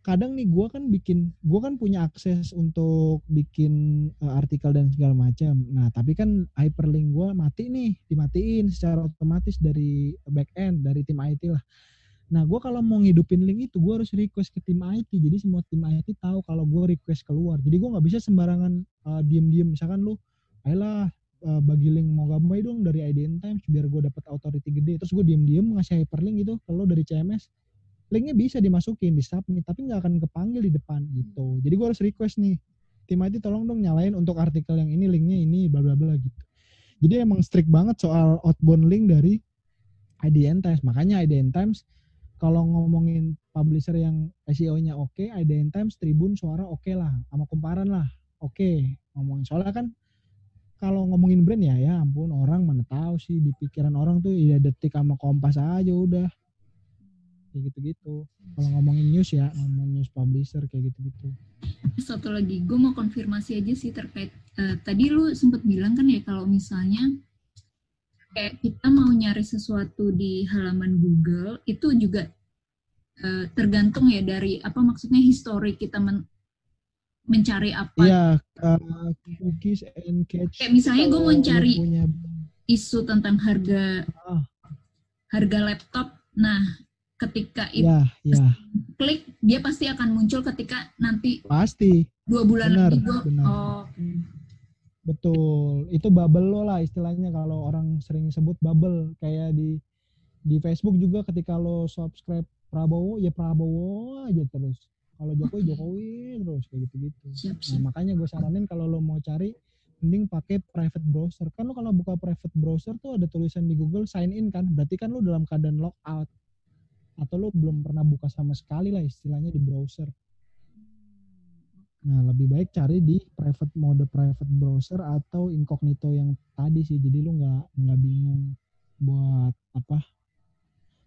kadang nih gua kan bikin gua kan punya akses untuk bikin eh, artikel dan segala macam nah tapi kan hyperlink gua mati nih dimatiin secara otomatis dari back end dari tim IT lah nah gua kalau mau ngidupin link itu gua harus request ke tim IT jadi semua tim IT tahu kalau gua request keluar. Jadi gua nggak bisa sembarangan eh, diem-diem. Misalkan lu ayolah eh, bagi link mau gambar dong dari IDN Times biar gue dapat authority gede. Terus gue diem-diem ngasih hyperlink gitu kalau dari CMS linknya bisa dimasukin di submit tapi nggak akan kepanggil di depan gitu. Jadi gue harus request nih tim IT tolong dong nyalain untuk artikel yang ini linknya ini bla bla bla gitu. Jadi emang strict banget soal outbound link dari IDN Times. Makanya IDN Times kalau ngomongin publisher yang SEO-nya oke IDN Times Tribun suara oke lah. Sama kumparan lah oke ngomongin. Soalnya kan kalau ngomongin brand ya ya ampun orang mana tahu sih di pikiran orang tuh ya detik sama kompas aja udah. Kayak gitu-gitu. Kalau ngomongin news ya ngomongin news publisher kayak gitu-gitu. Satu lagi, gue mau konfirmasi aja sih terkait eh, tadi lu sempet bilang kan ya kalau misalnya kayak kita mau nyari sesuatu di halaman Google itu juga eh, tergantung ya dari apa maksudnya history kita men- mencari apa iya uh, cookies and catch Kayak misalnya gue mau cari punya isu tentang harga Ah. harga laptop. Nah, ketika itu ya ya klik, dia pasti akan muncul ketika nanti pasti dua bulan Benar, lagi gue. Oh. Betul itu bubble lo lah istilahnya kalau orang sering sebut bubble kayak di di Facebook juga ketika lo subscribe Prabowo ya Prabowo aja terus kalau Jokowi Jokowi terus kayak gitu-gitu Nah, makanya gue saranin kalau lo mau cari mending pakai private browser. Kan lo kalau buka private browser tuh ada tulisan di Google sign in kan, berarti kan lo dalam keadaan logout. Atau lo belum pernah buka sama sekali lah istilahnya di browser. Nah, lebih baik cari di private mode private browser atau incognito yang tadi sih. Jadi lo nggak nggak bingung buat apa.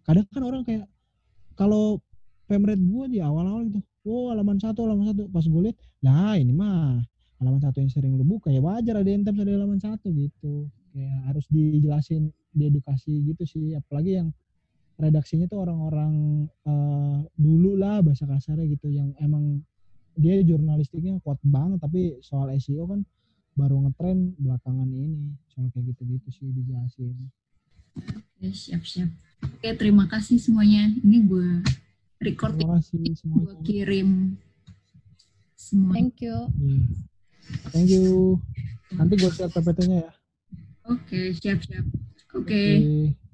Kadang kan orang kayak kalau pemret gue di awal-awal gitu, oh halaman satu halaman satu pas gue lihat, lah ini mah halaman satu yang sering lu buka ya wajar ada tabs ada halaman satu gitu kayak harus dijelasin diedukasi gitu sih apalagi yang redaksinya tuh orang-orang eh, dulu lah bahasa kasarnya gitu yang emang dia jurnalistiknya kuat banget tapi soal SEO kan baru ngetren belakangan ini soal kayak gitu-gitu sih dijelasin Oke, siap, siap. Oke, terima kasih semuanya. Ini gue record, terima kasih gue semuanya kirim semua. Thank you. Iya. thank you nanti gue share PPT-nya ya Oke, siap, siap. Oke. Oke.